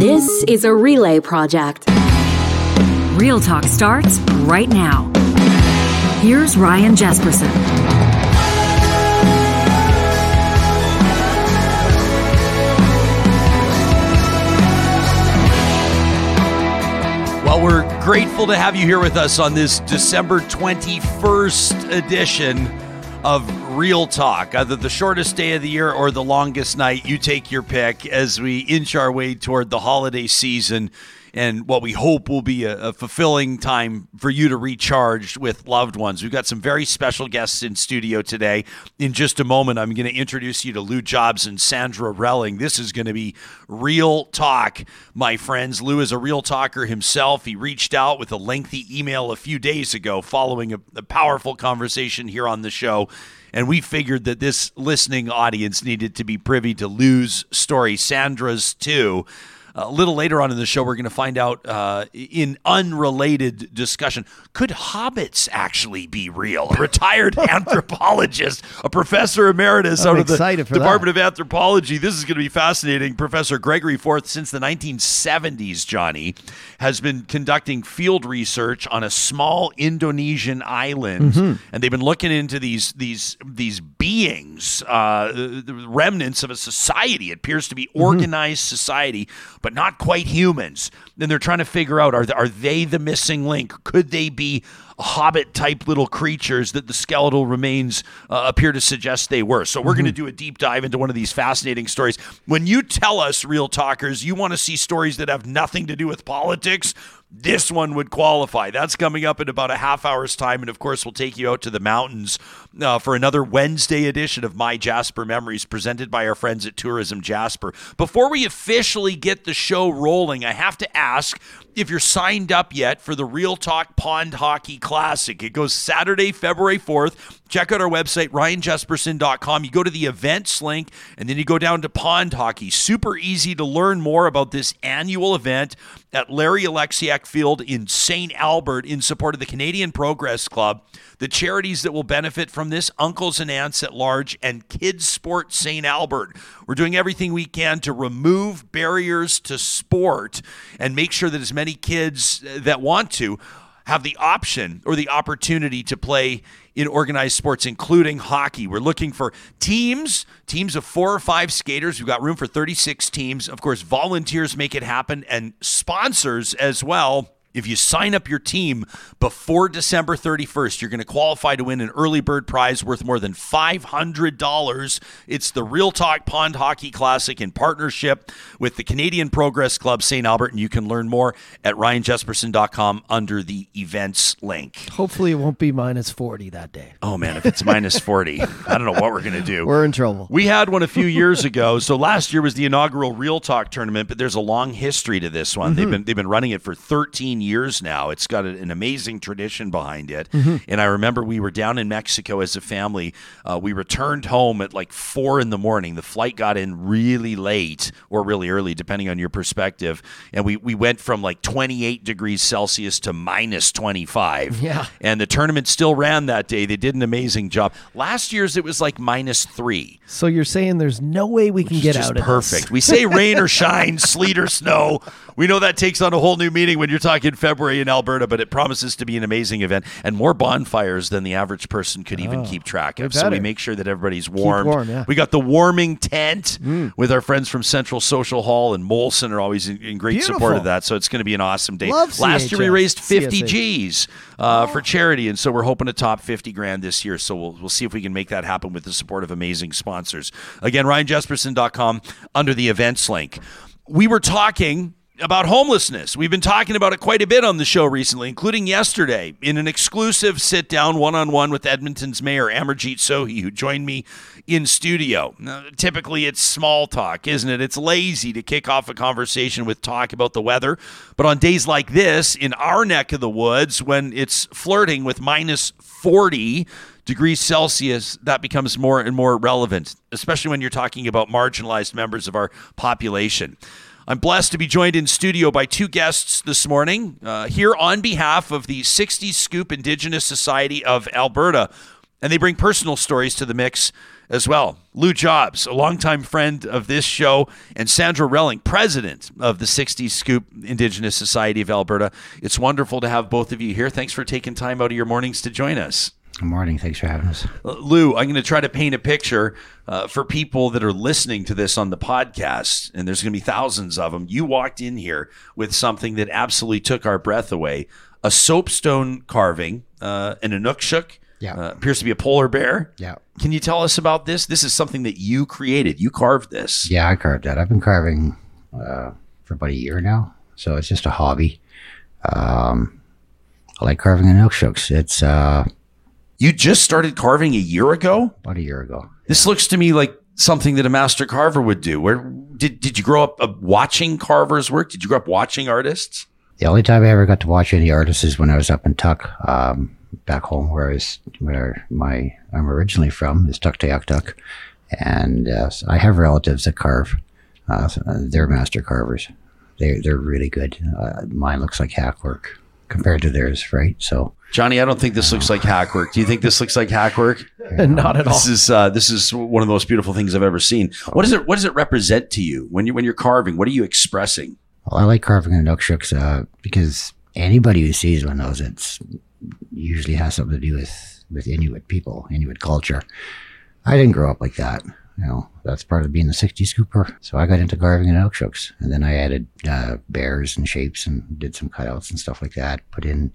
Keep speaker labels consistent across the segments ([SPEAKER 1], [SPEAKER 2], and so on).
[SPEAKER 1] This is a relay project.
[SPEAKER 2] Real Talk starts right now. Here's Ryan Jespersen.
[SPEAKER 3] Well, we're grateful to have you here with us on this December 21st edition of Real Talk. Either the shortest day of the year or the longest night, you take your pick as we inch our way toward the holiday season and what we hope will be a, a, fulfilling time for you to recharge with loved ones. We've got some very special guests in studio today. In just a moment, I'm going to introduce you to Lew Jobs and Sandra Relling. This is going to be real talk, my friends. Lew is a real talker himself. He reached out with a lengthy email a few days ago following a, a powerful conversation here on the show. And we figured that this listening audience needed to be privy to Lew's story, Sandra's too a little later on in the show, we're going to find out uh, in unrelated discussion could hobbits actually be real? A retired anthropologist, a professor emeritus
[SPEAKER 4] I'm
[SPEAKER 3] out of the Department
[SPEAKER 4] that.
[SPEAKER 3] of Anthropology. This is going to be fascinating. Professor Gregory Forth, since the 1970s, Johnny, has been conducting field research on a small Indonesian island, mm-hmm. and they've been looking into these these these beings, uh, remnants of a society. It appears to be mm-hmm. organized mm-hmm. society but not quite humans. Then they're trying to figure out are, are they the missing link? Could they be hobbit type little creatures that the skeletal remains uh, appear to suggest they were. So we're mm-hmm. going to do a deep dive into one of these fascinating stories. When you tell us, real talkers, you want to see stories that have nothing to do with politics, this one would qualify. That's coming up in about a half hour's time. And of course, we'll take you out to the mountains uh, for another Wednesday edition of My Jasper Memories presented by our friends at Tourism Jasper. Before we officially get the show rolling, I have to ask if you're signed up yet for the Real Talk Pond Hockey Classic. It goes Saturday, February 4th. Check out our website, ryanjespersen.com. You go to the events link, and then you go down to Pond Hockey. Super easy to learn more about this annual event at Larry Olexiuk Field in St. Albert in support of the Canadian Progress Club. The charities that will benefit from this, Uncles and Aunts at Large and KidSport St. Albert. We're doing everything we can to remove barriers to sport and make sure that as many kids that want to have the option or the opportunity to play in organized sports, including hockey. We're looking for teams, teams of four or five skaters. We've got room for 36 teams. Of course, volunteers make it happen and sponsors as well. If you sign up your team before December 31st, you're going to qualify to win an early bird prize worth more than $500. It's the Real Talk Pond Hockey Classic in partnership with the Canadian Progress Club St. Albert, and you can learn more at ryanjespersen.com under the events link.
[SPEAKER 4] Hopefully, it won't be minus 40 that day.
[SPEAKER 3] Oh, man, if it's minus 40, I don't know what we're going to do.
[SPEAKER 4] We're in trouble.
[SPEAKER 3] We had one a few years ago. So last year was the inaugural Real Talk tournament, but there's a long history to this one. Mm-hmm. They've been they've been running it for 13 years now. It's got an amazing tradition behind it. Mm-hmm. And I remember we were down in Mexico as a family. Uh, we returned home at like four in the morning. The flight got in really late or really early, depending on your perspective. And we, we went from like 28 degrees Celsius to minus 25.
[SPEAKER 4] Yeah.
[SPEAKER 3] And the tournament still ran that day. They did an amazing job. Last year's it was like minus three.
[SPEAKER 4] So you're saying there's no way we can get out of
[SPEAKER 3] perfect.
[SPEAKER 4] This.
[SPEAKER 3] We say rain or shine, sleet or snow. We know that takes on a whole new meaning when you're talking February in Alberta, but it promises to be an amazing event and more bonfires than the average person could even oh, keep track of. So we make sure that everybody's warm.
[SPEAKER 4] warm yeah.
[SPEAKER 3] We got the warming tent mm. with our friends from Central Social Hall and Molson are always in, in great
[SPEAKER 4] Beautiful.
[SPEAKER 3] support of that. So it's going to be an awesome day.
[SPEAKER 4] Love
[SPEAKER 3] Last
[SPEAKER 4] CHS.
[SPEAKER 3] year we raised 50
[SPEAKER 4] CSA.
[SPEAKER 3] Gs uh, oh. for charity, and so we're hoping to top 50 grand this year. So we'll, we'll see if we can make that happen with the support of amazing sponsors. Again, ryanjespersen.com under the events link. We were talking about homelessness. We've been talking about it quite a bit on the show recently, including yesterday in an exclusive sit down one on one with Edmonton's mayor, Amarjeet Sohi, who joined me in studio. Now, typically, it's small talk, isn't it? It's lazy to kick off a conversation with talk about the weather. But on days like this, in our neck of the woods, when it's flirting with minus 40, degrees Celsius, that becomes more and more relevant, especially when you're talking about marginalized members of our population. I'm blessed to be joined in studio by two guests this morning uh, here on behalf of the 60 Scoop Indigenous Society of Alberta. And they bring personal stories to the mix as well. Lew Jobs, a longtime friend of this show, and Sandra Relling, president of the 60s Scoop Indigenous Society of Alberta. It's wonderful to have both of you here. Thanks for taking time out of your mornings to join us.
[SPEAKER 5] Good morning. Thanks for having us.
[SPEAKER 3] Uh, Lew, I'm going to try to paint a picture uh, for people that are listening to this on the podcast, and there's going to be thousands of them. You walked in here with something that absolutely took our breath away a soapstone carving, uh, an Inukshuk.
[SPEAKER 5] Yeah.
[SPEAKER 3] Uh, appears to be a polar bear.
[SPEAKER 5] Yeah.
[SPEAKER 3] Can you tell us about this? This is something that you created. You carved this.
[SPEAKER 5] Yeah, I carved that. I've been carving uh, for about a year now, so it's just a hobby. Um, I like carving Inukshuks. It's uh,
[SPEAKER 3] You just started carving a year ago?
[SPEAKER 5] about a year ago.
[SPEAKER 3] This looks to me like something that a master carver would do. Where did did you grow up uh, watching carvers work? Did you grow up watching artists?
[SPEAKER 5] The only time I ever got to watch any artists is when I was up in Tuk, um, back home where I was, where my I'm originally from is Tuktoyaktuk, and uh, I have relatives that carve. Uh, uh, they're master carvers. They they're really good. Uh, mine looks like hackwork compared to theirs, right? So
[SPEAKER 3] Johnny, I don't think this looks like hack work. Do you think this looks like hack work?
[SPEAKER 4] Not at all.
[SPEAKER 3] This is uh, this is one of the most beautiful things I've ever seen. What does it What does it represent to you when you when you're carving? What are you expressing?
[SPEAKER 5] Well, I like carving Inukshuks uh, because anybody who sees one knows it's usually has something to do with with Inuit people, Inuit culture. I didn't grow up like that. You know, that's part of being a 60 scooper. So I got into carving Inukshuks, and then I added uh, bears and shapes and did some cutouts and stuff like that. Put in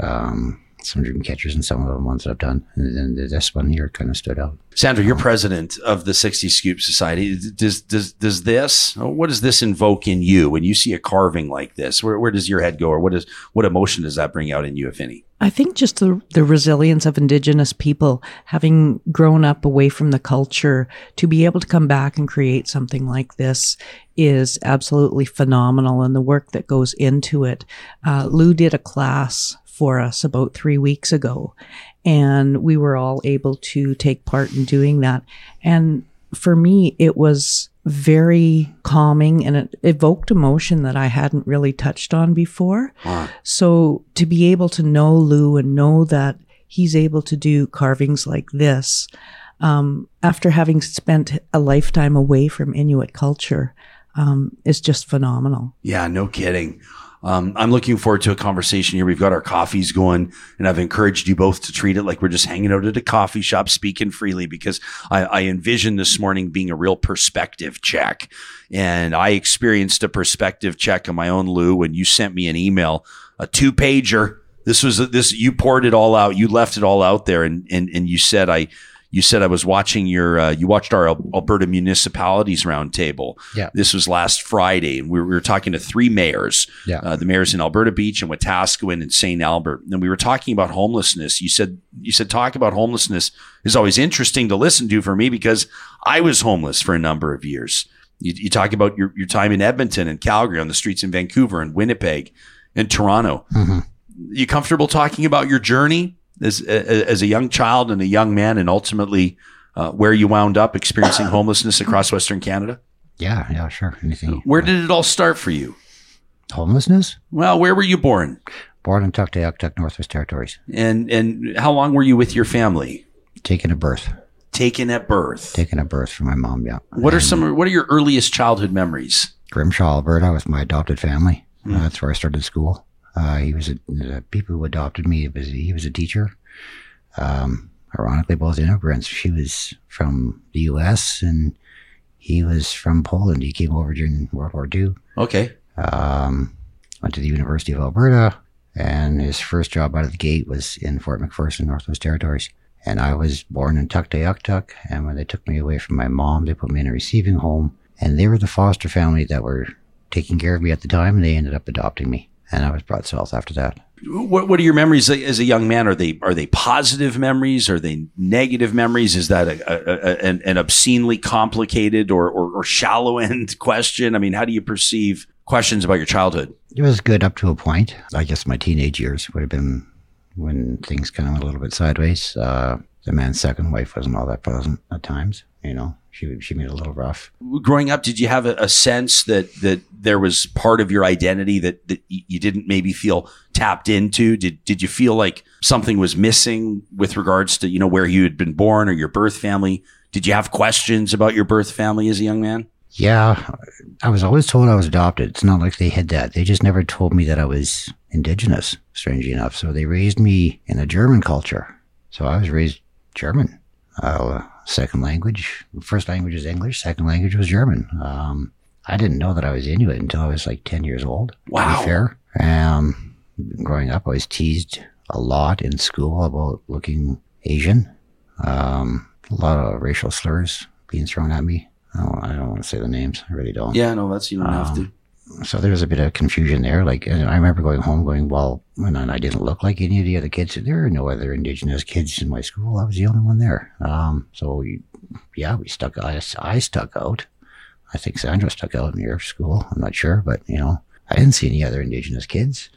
[SPEAKER 5] um, some dream catchers and some of the ones that I've done, and then this one here kind of stood out.
[SPEAKER 3] Sandra, you're president of the 60 Scoop Society. Does does does this? What does this invoke in you when you see a carving like this? Where, where does your head go, or what is what emotion does that bring out in you, if any?
[SPEAKER 6] I think just the, the resilience of Indigenous people, having grown up away from the culture, to be able to come back and create something like this is absolutely phenomenal. And the work that goes into it. Uh, Lew did a class for us about three weeks ago, and we were all able to take part in doing that. And for me, it was very calming and it evoked emotion that I hadn't really touched on before. So to be able to know Lew and know that he's able to do carvings like this, um, after having spent a lifetime away from Inuit culture, um, is just phenomenal.
[SPEAKER 3] Yeah, no kidding. Um, I'm looking forward to a conversation here. We've got our coffees going, and I've encouraged you both to treat it like we're just hanging out at a coffee shop, speaking freely, because I, I envision this morning being a real perspective check. And I experienced a perspective check on my own, Lew, when you sent me an email, a two pager. This was this. You poured it all out. You left it all out there, and and and you said I. You said I was watching your. Uh, you watched our Alberta municipalities roundtable.
[SPEAKER 5] Yeah.
[SPEAKER 3] This was last Friday, and we were, we were talking to three mayors.
[SPEAKER 5] Yeah.
[SPEAKER 3] Uh, the mayors in Alberta Beach and Wetaskiwin and St. Albert. And we were talking about homelessness. You said you said talk about homelessness is always interesting to listen to for me because I was homeless for a number of years. You, you talk about your, your time in Edmonton and Calgary on the streets in Vancouver and Winnipeg and Toronto. You comfortable talking about your journey as as a young child and a young man, and ultimately uh, where you wound up experiencing homelessness across Western Canada?
[SPEAKER 5] Yeah, yeah, sure. Anything.
[SPEAKER 3] Where did it all start for you?
[SPEAKER 5] Homelessness?
[SPEAKER 3] Well, where were you born?
[SPEAKER 5] Born in Tuktoyaktuk, Northwest Territories.
[SPEAKER 3] And and how long were you with your family?
[SPEAKER 5] Taken a birth.
[SPEAKER 3] Taken at birth.
[SPEAKER 5] Taken a birth from my mom, yeah.
[SPEAKER 3] What are some? What are your earliest childhood memories?
[SPEAKER 5] Grimshaw, Alberta with my adopted family. Uh, that's where I started school. Uh, he was a, the people who adopted me. Was he was a teacher. Um, ironically, both immigrants. She was from the U.S. and he was from Poland. He came over during World War II.
[SPEAKER 3] Okay.
[SPEAKER 5] Um, went to the University of Alberta, and his first job out of the gate was in Fort McPherson, Northwest Territories. And I was born in Tuktoyaktuk, and when they took me away from my mom, they put me in a receiving home, and they were the foster family that were taking care of me at the time, and they ended up adopting me, and I was brought south after that.
[SPEAKER 3] What What are your memories as a young man? Are they Are they positive memories? Are they negative memories? Is that a, a, a an, an obscenely complicated or, or or shallow end question? I mean, how do you perceive questions about your childhood?
[SPEAKER 5] It was good up to a point. I guess my teenage years would have been when things kind of went a little bit sideways. Uh, the man's second wife wasn't all that pleasant at times. You know, she she made it a little rough.
[SPEAKER 3] growing up, did you have a, a sense that that there was part of your identity that, that you didn't maybe feel tapped into? Did did you feel like something was missing with regards to you know where you had been born or your birth family? Did you have questions about your birth family as a young man?
[SPEAKER 5] Yeah, I was always told I was adopted. It's not like they hid that. They just never told me that I was indigenous, strangely enough. So they raised me in a German culture. So I was raised German. Uh, second language, first language is English, second language was German. Um, I didn't know that I was Inuit until I was like 10 years old. to be
[SPEAKER 3] Wow.
[SPEAKER 5] fair. Um, growing up, I was teased a lot in school about looking Asian. Um, a lot of racial slurs being thrown at me. I don't, I don't want to say the names. I really don't.
[SPEAKER 3] Yeah, no, that's you don't have to.
[SPEAKER 5] So there was a bit of confusion there. Like, and I remember going home going, well, when I didn't look like any of the other kids. There are no other Indigenous kids in my school. I was the only one there. Um, so yeah, we stuck, I, I stuck out. I think Sandra stuck out in your school. I'm not sure, but you know, I didn't see any other Indigenous kids.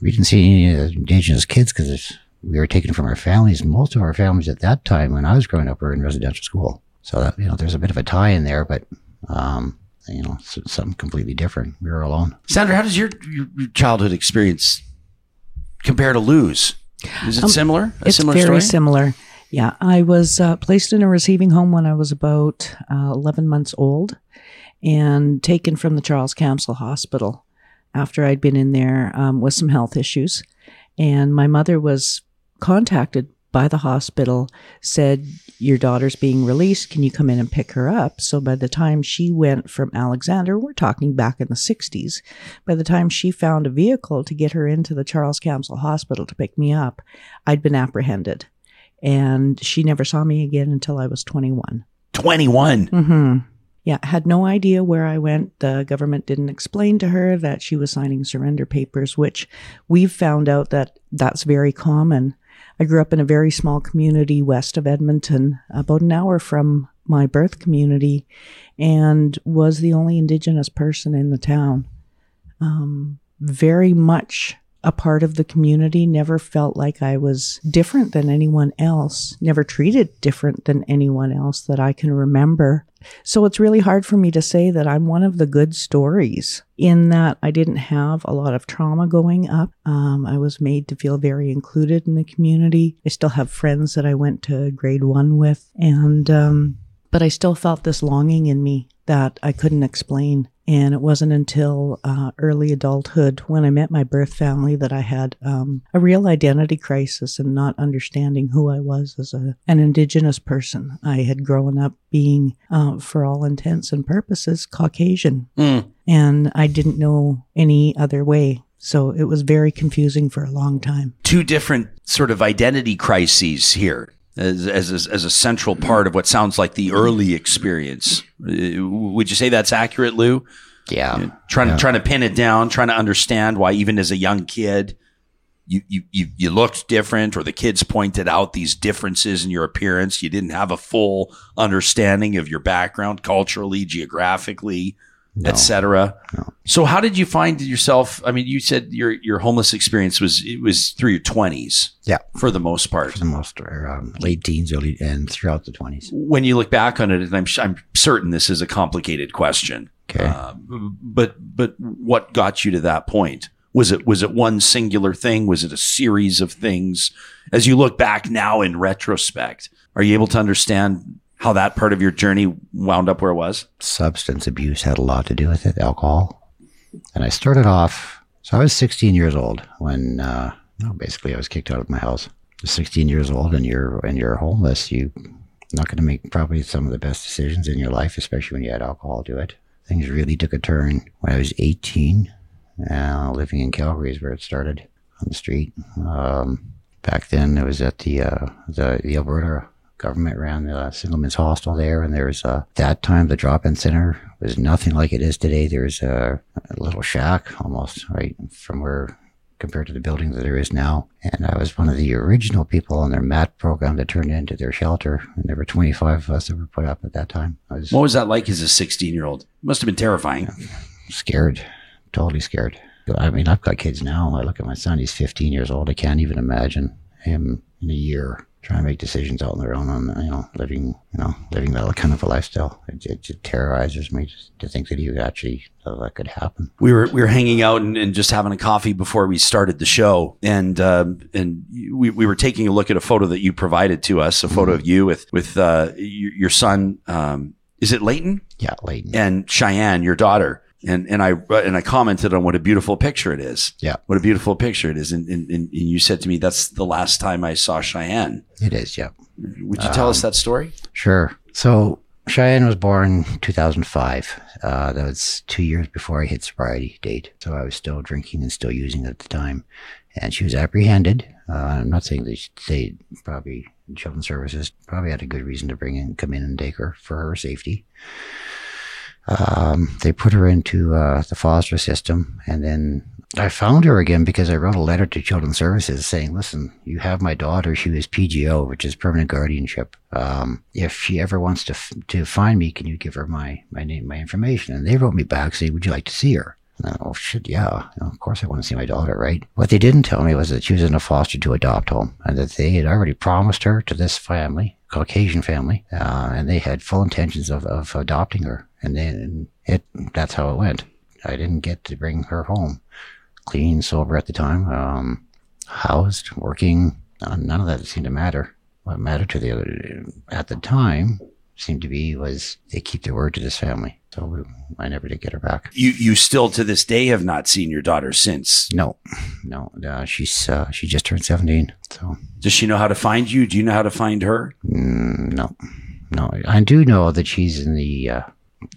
[SPEAKER 5] We didn't see any other Indigenous kids because we were taken from our families. Most of our families at that time, when I was growing up, were in residential school. So that, you know, there's a bit of a tie in there, but, um, you know, something completely different. We were alone.
[SPEAKER 3] Sandra, how does your, your your childhood experience compare to Lew's? Is it similar? A
[SPEAKER 6] it's
[SPEAKER 3] similar
[SPEAKER 6] very
[SPEAKER 3] story?
[SPEAKER 6] similar. Yeah, I was uh, placed in a receiving home when I was about uh, 11 months old and taken from the Charles Camsell Hospital after I'd been in there um, with some health issues. And my mother was contacted by the hospital, said, Your daughter's being released. Can you come in and pick her up? So by the time she went from Alexander, we're talking back in the 60s, by the time she found a vehicle to get her into the Charles Camsell Hospital to pick me up, I'd been apprehended. And she never saw me again until I was 21.
[SPEAKER 3] 21.
[SPEAKER 6] hmm Yeah, had no idea where I went. The government didn't explain to her that she was signing surrender papers, which we've found out that that's very common. I grew up in a very small community west of Edmonton, about an hour from my birth community, and was the only Indigenous person in the town. Um, very much a part of the community, never felt like I was different than anyone else, never treated different than anyone else that I can remember. So it's really hard for me to say that I'm one of the good stories in that I didn't have a lot of trauma going up. Um, I was made to feel very included in the community. I still have friends that I went to grade one with, and um, but I still felt this longing in me that I couldn't explain. And it wasn't until uh, early adulthood when I met my birth family that I had um, a real identity crisis and not understanding who I was as a, an Indigenous person. I had grown up being, uh, for all intents and purposes, Caucasian,
[SPEAKER 3] Mm.
[SPEAKER 6] and I didn't know any other way. So it was very confusing for a long time.
[SPEAKER 3] Two different sort of identity crises here. As, as, as, as a central part of what sounds like the early experience. Uh, Would you say that's accurate, Lew?
[SPEAKER 5] Yeah.
[SPEAKER 3] trying
[SPEAKER 5] Yeah.
[SPEAKER 3] to trying to pin it down, trying to understand why even as a young kid you, you you you looked different or the kids pointed out these differences in your appearance. You didn't have a full understanding of your background culturally, geographically, etc.
[SPEAKER 5] No.
[SPEAKER 3] So how did you find yourself? I mean, you said your your homeless experience was it was through your 20s
[SPEAKER 5] Yeah.
[SPEAKER 3] for the most part.
[SPEAKER 5] For the most, or, um, late teens, early, and throughout the 20s.
[SPEAKER 3] when you look back on it, and I'm, I'm certain this is a complicated question,
[SPEAKER 5] Okay.
[SPEAKER 3] uh, but but what got you to that point? Was it was it one singular thing? Was it a series of things? As you look back now in retrospect, are you able to understand how that part of your journey wound up where it was?
[SPEAKER 5] substance abuse had a lot to do with it, alcohol. And I started off, so I was 16 years old when, uh, no, basically I was kicked out of my house. 16 years old and you're, and you're homeless. You not going to make probably some of the best decisions in your life, especially when you had alcohol to it. Things really took a turn when I was 18, uh, living in Calgary is where it started on the street. Um, back then it was at the, uh, the, the Alberta government ran the Singleman's Hostel there, and there was uh, that time the drop-in center was nothing like it is today. There's a, a little shack almost right from where compared to the building that there is now. And I was one of the original people on their MAT program that turned into their shelter. And there were 25 of us that were put up at that time. I was
[SPEAKER 3] What was that like as a 16 year old? Must have been terrifying.
[SPEAKER 5] scared, totally scared. I mean, I've got kids now. I look at my son; he's 15 years old. I can't even imagine him in a year trying to make decisions out on their own, on you know, living, you know, living that kind of a lifestyle. It, it, it terrorizes me just to think that you actually that, that could happen.
[SPEAKER 3] we were we were hanging out and, and just having a coffee before we started the show, and um, and we, we were taking a look at a photo that you provided to us, a photo of you with with uh, your, your son. Um, is it Leighton
[SPEAKER 5] Yeah, Leighton.
[SPEAKER 3] and Cheyenne, your daughter? And and I and I commented on what a beautiful picture it is.
[SPEAKER 5] Yeah.
[SPEAKER 3] what a beautiful picture it is. And, and, and you said to me, "That's the last time I saw Cheyenne."
[SPEAKER 5] It is. Yeah.
[SPEAKER 3] Would you tell us that story?
[SPEAKER 5] Sure. So Cheyenne was born 2005. Uh, that was two years before I hit sobriety date. So I was still drinking and still using at the time. And she was apprehended. Uh, I'm not saying they, they probably, Children's Services probably had a good reason to bring in, come in and take her for her safety. Um, they put her into uh, the foster system, and then I found her again because I wrote a letter to Children's Services saying, "Listen, you have my daughter. She was PGO, which is permanent guardianship. Um, if she ever wants to f- to find me, can you give her my my name, my information?" And they wrote me back saying, "Would you like to see her?" I, oh shit, yeah. You know, of course I want to see my daughter, right? What they didn't tell me was that she was in a foster to adopt home, and that they had already promised her to this family, Caucasian family, uh, and they had full intentions of, of adopting her. And then it that's how it went. I didn't get to bring her home clean, sober at the time, um, housed, working. None of that seemed to matter. What mattered to the other at the time seemed to be was they keep their word to this family. So we, I never did get her back.
[SPEAKER 3] You you still to this day have not seen your daughter since.
[SPEAKER 5] No, no. Uh, she's uh, she just turned seventeen. So
[SPEAKER 3] Does she know how to find you? Do you know how to find her?
[SPEAKER 5] mm, no, no. I do know that she's in the. Uh,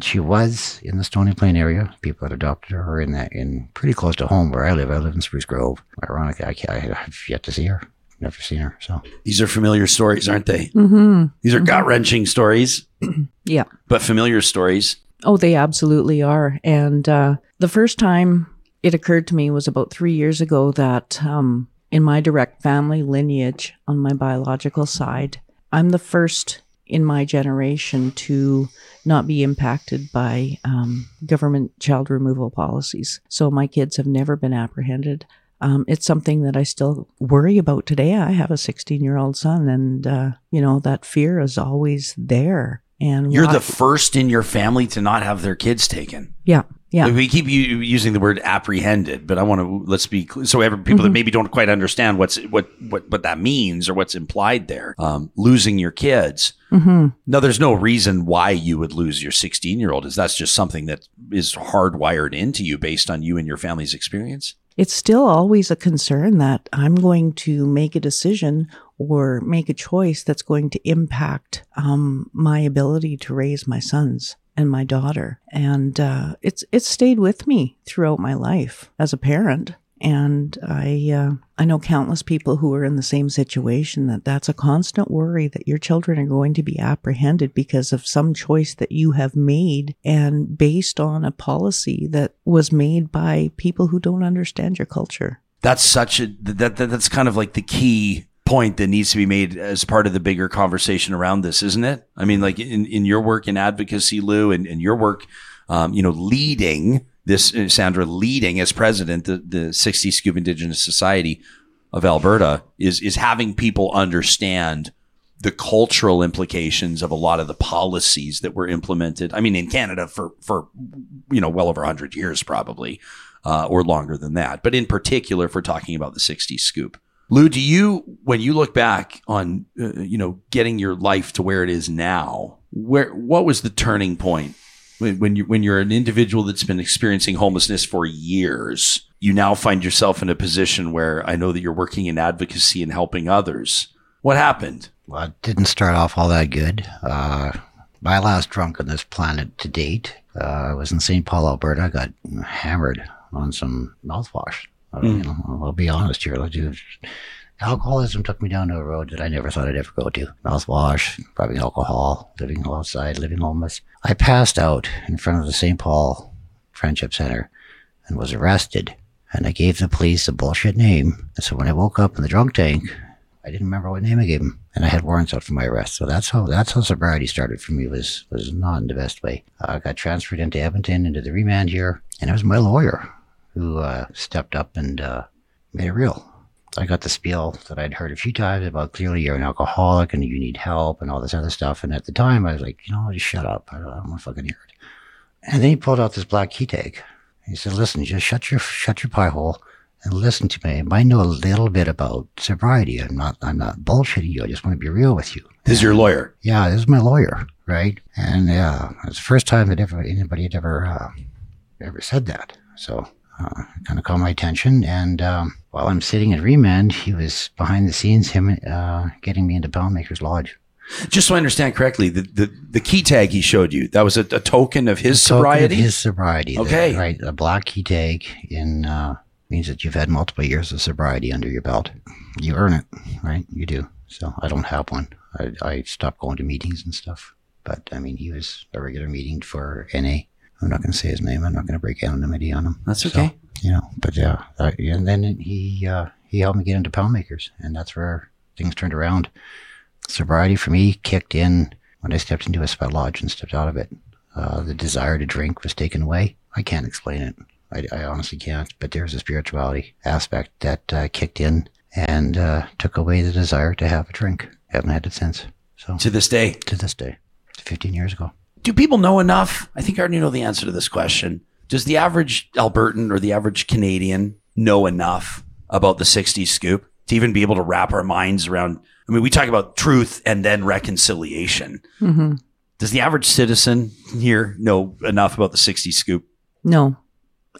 [SPEAKER 5] she was in the Stony Plain area. People had adopted her in that in pretty close to home where I live. I live in Spruce Grove. Ironically, I, can't- I have yet to see her. Never seen her. So
[SPEAKER 3] These are familiar stories, aren't they?
[SPEAKER 6] Mm-hmm.
[SPEAKER 3] These are gut wrenching stories,
[SPEAKER 6] Yeah.
[SPEAKER 3] but familiar stories.
[SPEAKER 6] Oh, they absolutely are. And uh, the first time it occurred to me was about three years ago that um, in my direct family lineage on my biological side, I'm the first in my generation to not be impacted by um, government child removal policies. So my kids have never been apprehended. Um, it's something that I still worry about today. I have a 16 year old son, and uh, you know that fear is always there. And
[SPEAKER 3] You're
[SPEAKER 6] why-
[SPEAKER 3] the first in your family to not have their kids taken.
[SPEAKER 6] yeah, yeah.
[SPEAKER 3] We keep u- using the word apprehended, but I want to let's be cl- so every people that maybe don't quite understand what's what what what that means or what's implied there. Um, losing your kids.
[SPEAKER 6] Mm-hmm.
[SPEAKER 3] No, there's no reason why you would lose your 16 year old. Is that's just something that is hardwired into you based on you and your family's experience?
[SPEAKER 6] it's still always a concern that I'm going to make a decision or make a choice that's going to impact um, my ability to raise my sons and my daughter. And uh, it's it's stayed with me throughout my life as a parent. And I uh, I know countless people who are in the same situation that that's a constant worry that your children are going to be apprehended because of some choice that you have made and based on a policy that was made by people who don't understand your culture.
[SPEAKER 3] That's such a that, that that's kind of like the key point that needs to be made as part of the bigger conversation around this, isn't it? I mean, like in, in your work in advocacy, Lew, and, and your work, um, you know, leading this, uh, Sandra, leading as president the, the 60 Scoop Indigenous Society of Alberta is is having people understand the cultural implications of a lot of the policies that were implemented. I mean, in Canada for for you know well over 100 years probably, uh, or longer than that. But in particular, if we're talking about the 60 scoop, Lew, do you when you look back on uh, you know getting your life to where it is now, where what was the turning point when, when you when you're an individual that's been experiencing homelessness for years? You now find yourself in a position where I know that you're working in advocacy and helping others. What happened?
[SPEAKER 5] Well, it didn't start off all that good. Uh, my last drunk on this planet to date uh, was in St. Paul, Alberta. I got hammered on some mouthwash. Uh, You know, I'll be honest here. Dude, alcoholism took me down to a road that I never thought I'd ever go to. Mouthwash, rubbing alcohol, living outside, living homeless. I passed out in front of the St. Paul Friendship Center and was arrested. And I gave the police a bullshit name. And so when I woke up in the drunk tank, I didn't remember what name I gave him, and I had warrants out for my arrest. So that's how that's how sobriety started for me. Was was not in the best way. I got transferred into Edmonton into the remand here, and it was my lawyer who uh, stepped up and uh, made it real. I got the spiel that I'd heard a few times about clearly you're an alcoholic and you need help and all this other stuff. And at the time, I was like, you know, just shut up. I don't, I don't want to fucking hear it. And then he pulled out this black key tag. He said, listen, just shut your shut your pie hole and listen to me. I know a little bit about sobriety. I'm not I'm not bullshitting you. I just want to be real with you.
[SPEAKER 3] This is your lawyer.
[SPEAKER 5] Yeah, this is my lawyer, right? And yeah, it was the first time that ever anybody had ever uh, ever said that. So uh, kind of caught my attention. And um, while I'm sitting at remand, he was behind the scenes, him uh, getting me into Poundmakers Lodge.
[SPEAKER 3] Just so I understand correctly, the, the, the key tag he showed you, that was a, a token of his
[SPEAKER 5] token of
[SPEAKER 3] sobriety?
[SPEAKER 5] his sobriety.
[SPEAKER 3] Okay.
[SPEAKER 5] right. A black key tag in uh, means that you've had multiple years of sobriety under your belt. You earn it, right? You do. So I don't have one. I, I stopped going to meetings and stuff. But I mean, he was a regular meeting for NA. I'm not going to say his name. I'm not going to break anonymity on him.
[SPEAKER 3] That's
[SPEAKER 5] So,
[SPEAKER 3] okay.
[SPEAKER 5] you know, but yeah, uh, and then he uh, he helped me get into Poundmakers, and that's where things turned around. Sobriety for me kicked in when I stepped into a sweat lodge and stepped out of it. Uh, the desire to drink was taken away. I can't explain it. I, I honestly can't. But there's a spirituality aspect that uh, kicked in and uh, took away the desire to have a drink. Haven't had it since. So
[SPEAKER 3] To this day.
[SPEAKER 5] to this day, 15 years ago.
[SPEAKER 3] Do people know enough? I think I already know the answer to this question. Does the average Albertan or the average Canadian know enough about the 60s scoop to even be able to wrap our minds around? I mean, we talk about truth and then reconciliation.
[SPEAKER 6] hmm
[SPEAKER 3] Does the average citizen here know enough about the 60s scoop?
[SPEAKER 6] No,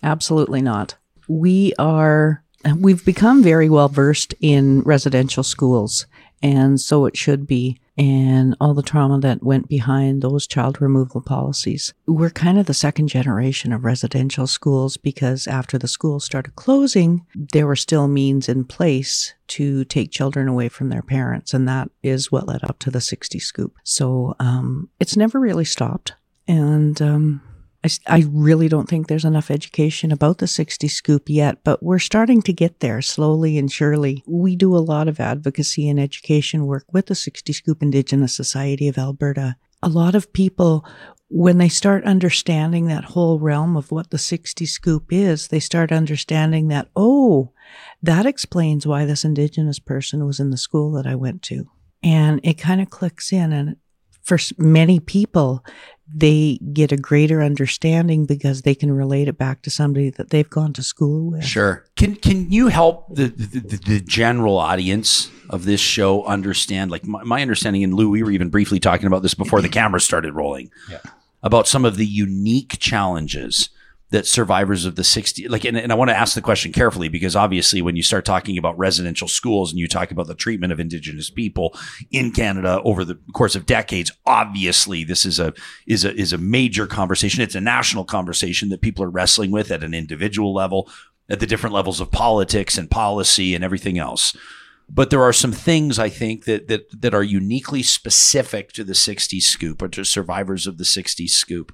[SPEAKER 6] absolutely not. We are, we've become very well versed in residential schools, and so it should be, and all the trauma that went behind those child removal policies. We're kind of the second generation of residential schools because after the schools started closing, there were still means in place to take children away from their parents, and that is what led up to the 60 scoop. So um, it's never really stopped. And um, I, I really don't think there's enough education about the 60 scoop yet, but we're starting to get there slowly and surely. We do a lot of advocacy and education work with the 60 Scoop Indigenous Society of Alberta. A lot of people, when they start understanding that whole realm of what the 60 Scoop is, they start understanding that, oh, that explains why this Indigenous person was in the school that I went to. And it kind of clicks in. And for many people, they get a greater understanding because they can relate it back to somebody that they've gone to school with.
[SPEAKER 3] Sure. Can can you help the the, the, the general audience of this show understand? Like my, my understanding, and Lew, we were even briefly talking about this before the cameras started rolling.
[SPEAKER 5] Yeah.
[SPEAKER 3] About some of the unique challenges that survivors of the 60 like and, and i want to ask the question carefully because obviously when you start talking about residential schools and you talk about the treatment of indigenous people in canada over the course of decades obviously this is a is a is a major conversation it's a national conversation that people are wrestling with at an individual level at the different levels of politics and policy and everything else but there are some things I think that that that are uniquely specific to the 60s scoop or to survivors of the 60s scoop.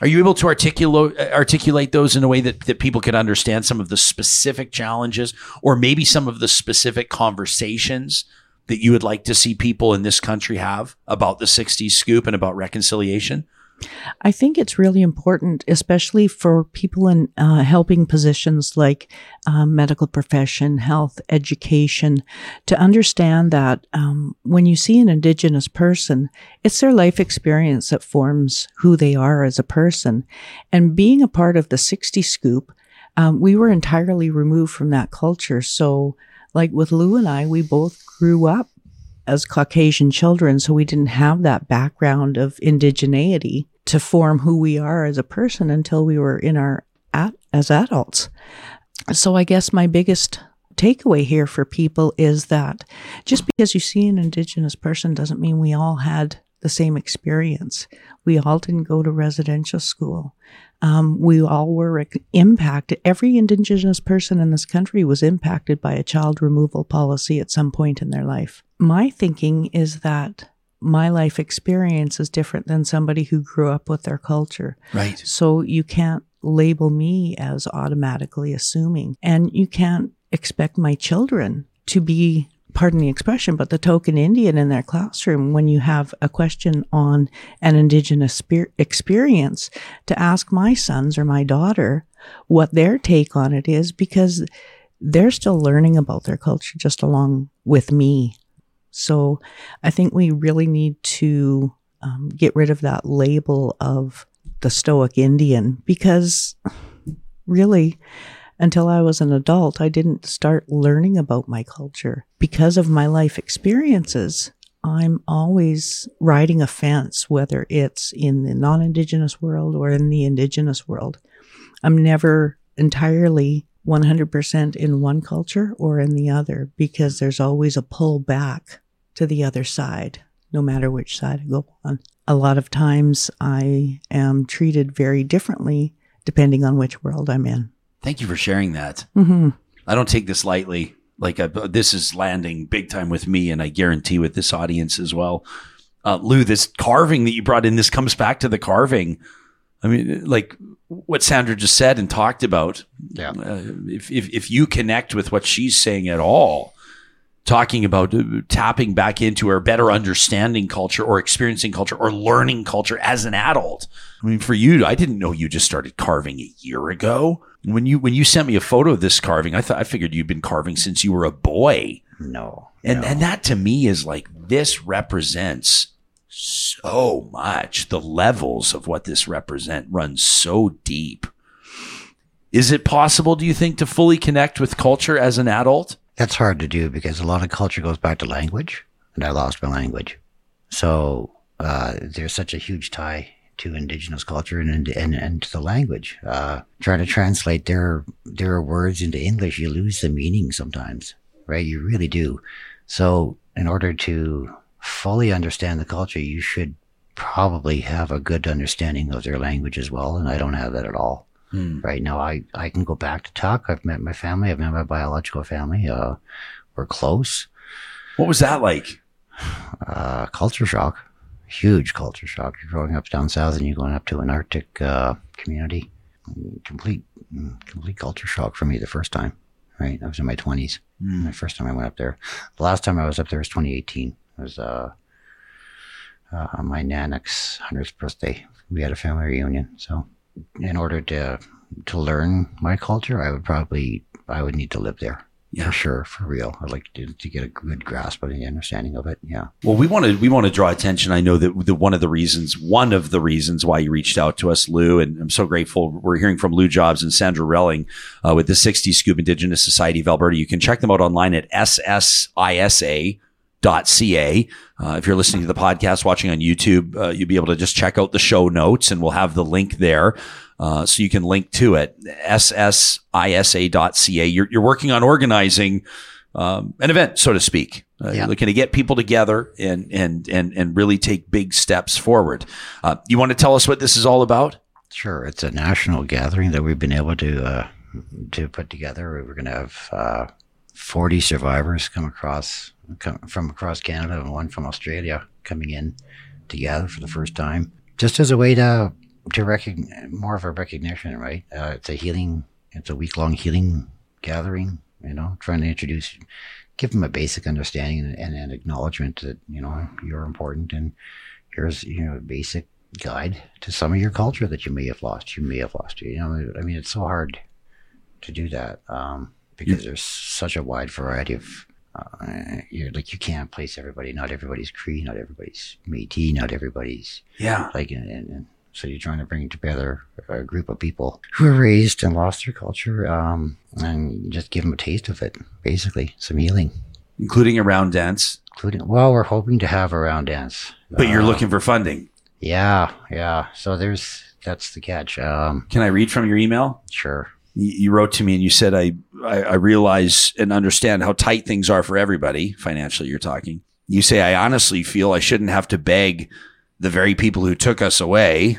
[SPEAKER 3] Are you able to articulate articulate those in a way that, that people can understand some of the specific challenges or maybe some of the specific conversations that you would like to see people in this country have about the 60s scoop and about reconciliation?
[SPEAKER 6] I think it's really important, especially for people in uh, helping positions like uh, medical profession, health, education, to understand that um, when you see an Indigenous person, it's their life experience that forms who they are as a person. And being a part of the 60 Scoop, um, we were entirely removed from that culture. So, like with Lew and I, we both grew up as Caucasian children, so we didn't have that background of indigeneity to form who we are as a person until we were in our at as adults. So I guess my biggest takeaway here for people is that just because you see an indigenous person doesn't mean we all had the same experience. We all didn't go to residential school. Um, we all were impacted. Every indigenous person in this country was impacted by a child removal policy at some point in their life. My thinking is that my life experience is different than somebody who grew up with their culture.
[SPEAKER 3] Right.
[SPEAKER 6] So you can't label me as automatically assuming. And you can't expect my children to be, pardon the expression, but the token Indian in their classroom when you have a question on an Indigenous spe- experience to ask my sons or my daughter what their take on it is because they're still learning about their culture just along with me. So I think we really need to um, get rid of that label of the stoic Indian because really, until I was an adult, I didn't start learning about my culture. Because of my life experiences, I'm always riding a fence, whether it's in the non Indigenous world or in the Indigenous world. I'm never entirely 100% in one culture or in the other because there's always a pull back to the other side, no matter which side I go on. A lot of times I am treated very differently depending on which world I'm in.
[SPEAKER 3] Thank you for sharing that.
[SPEAKER 6] hmm
[SPEAKER 3] I don't take this lightly. Like I, this is landing big time with me, and I guarantee with this audience as well. Uh, Lew, this carving that you brought in, this comes back to the carving. I mean, like what Sandra just said and talked about.
[SPEAKER 5] Yeah.
[SPEAKER 3] Uh, if, if if you connect with what she's saying at all, talking about uh, tapping back into or better understanding culture or experiencing culture or learning culture as an adult. I mean, for you, I didn't know you just started carving a year ago. When you when you sent me a photo of this carving, I thought I figured you'd been carving since you were a boy.
[SPEAKER 5] No.
[SPEAKER 3] And
[SPEAKER 5] no.
[SPEAKER 3] and that to me is like this represents so much. The levels of what this represent run so deep. Is it possible, do you think, to fully connect with culture as an adult?
[SPEAKER 5] That's hard to do because a lot of culture goes back to language, and I lost my language. So uh, there's such a huge tie to indigenous culture and and, and to the language. Uh, trying to translate their their words into English, you lose the meaning sometimes, right? You really do. So in order to fully understand the culture, you should probably have a good understanding of their language as well, and I don't have that at all. Right now, I, I can go back to Tuk. I've met my family. I've met my biological family. Uh, we're close.
[SPEAKER 3] What was that like?
[SPEAKER 5] Uh, culture shock, huge culture shock. You're growing up down south and you're going up to an Arctic uh, community. Complete, complete culture shock for me the first time. Right, I was in my twenties. My first time I went up there. The last time I was up there was 2018. It was uh, uh, my nanok's hundredth birthday. We had a family reunion. So, in order to to learn my culture, I would probably I would need to live there.
[SPEAKER 3] Yeah.
[SPEAKER 5] For sure, for real. I'd like to, to get a good grasp of the understanding of it. Yeah.
[SPEAKER 3] Well, we want to we want to draw attention. I know that the one of the reasons, one of the reasons why you reached out to us, Lew, and I'm so grateful. We're hearing from Lew Jobs and Sandra Relling uh, with the 60 Scoop Indigenous Society of Alberta. You can check them out online at ssisa. .ca. Uh, if you're listening to the podcast, watching on YouTube, uh, you'll be able to just check out the show notes, and we'll have the link there, uh, so you can link to it. ssisa.ca. You're, you're working on organizing um, an event, so to speak. Uh,
[SPEAKER 5] Yeah.
[SPEAKER 3] You're looking to get people together and and and and really take big steps forward. Uh, you want to tell us what this is all about?
[SPEAKER 5] Sure, it's a national gathering that we've been able to uh, to put together. We're going to have uh, forty survivors come across come from across Canada and one from Australia coming in together for the first time, just as a way to to recognize more of a recognition. Right, uh, it's a healing. It's a week long healing gathering. You know, trying to introduce, give them a basic understanding and, and an acknowledgement that you know you're important and here's you know a basic guide to some of your culture that you may have lost. You may have lost. You know, I mean, it's so hard to do that um, because there's such a wide variety of. Uh, you're like you can't place everybody. Not everybody's Cree. Not everybody's Métis. Not everybody's
[SPEAKER 3] Yeah.
[SPEAKER 5] like, and, and so you're trying to bring together a group of people who are raised and lost their culture, um, and just give them a taste of it. Basically, some healing,
[SPEAKER 3] Including a round dance,
[SPEAKER 5] including. Well, we're hoping to have a round dance,
[SPEAKER 3] but you're
[SPEAKER 5] Uh,
[SPEAKER 3] looking for funding.
[SPEAKER 5] Yeah, yeah. So there's that's the catch. Um,
[SPEAKER 3] Can I read from your email?
[SPEAKER 5] sure.
[SPEAKER 3] you you wrote to me and you said I, I I realize and understand how tight things are for everybody financially. You're talking. You say I honestly feel I shouldn't have to beg the very people who took us away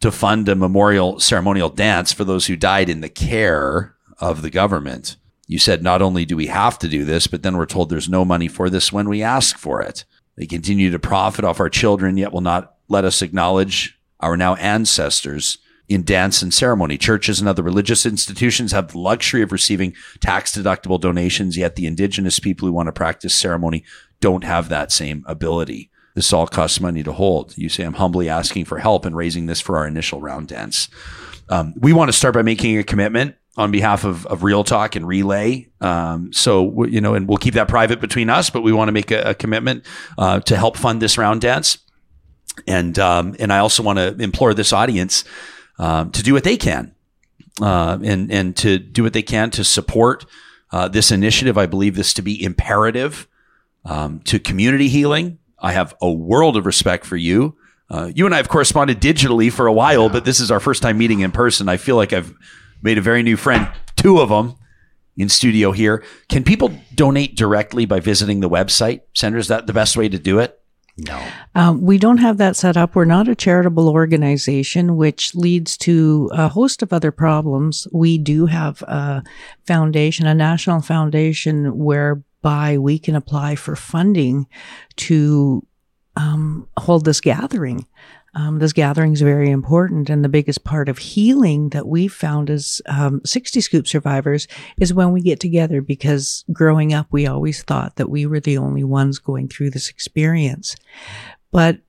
[SPEAKER 3] to fund a memorial ceremonial dance for those who died in the care of the government. You said not only do we have to do this, but then we're told there's no money for this when we ask for it. They continue to profit off our children, yet will not let us acknowledge our now ancestors in dance and ceremony. Churches and other religious institutions have the luxury of receiving tax deductible donations, yet the indigenous people who want to practice ceremony don't have that same ability. This all costs money to hold. You say, I'm humbly asking for help in raising this for our initial round dance. Um, we want to start by making a commitment
[SPEAKER 7] on behalf of, of Real Talk and Relay. Um, so, you know, and we'll keep that private between us, but we want to make a, a commitment uh, to help fund this round dance. And, um, and I also want to implore this audience um, to do what they can uh, and, and to do what they can to support uh, this initiative. I believe this to be imperative um, to community healing. I have a world of respect for you. Uh, you and I have corresponded digitally for a while, but this is our first time meeting in person. I feel like I've made a very new friend, two of them in studio here. Can people donate directly by visiting the website? Sandra, is that the best way to do it?
[SPEAKER 5] No.
[SPEAKER 6] Um, we don't have that set up. We're not a charitable organization, which leads to a host of other problems. We do have a foundation, a national foundation, whereby we can apply for funding to um, hold this gathering. Um, this gathering is very important, and the biggest part of healing that we've found as um, 60 Scoop survivors is when we get together. Because growing up, we always thought that we were the only ones going through this experience, but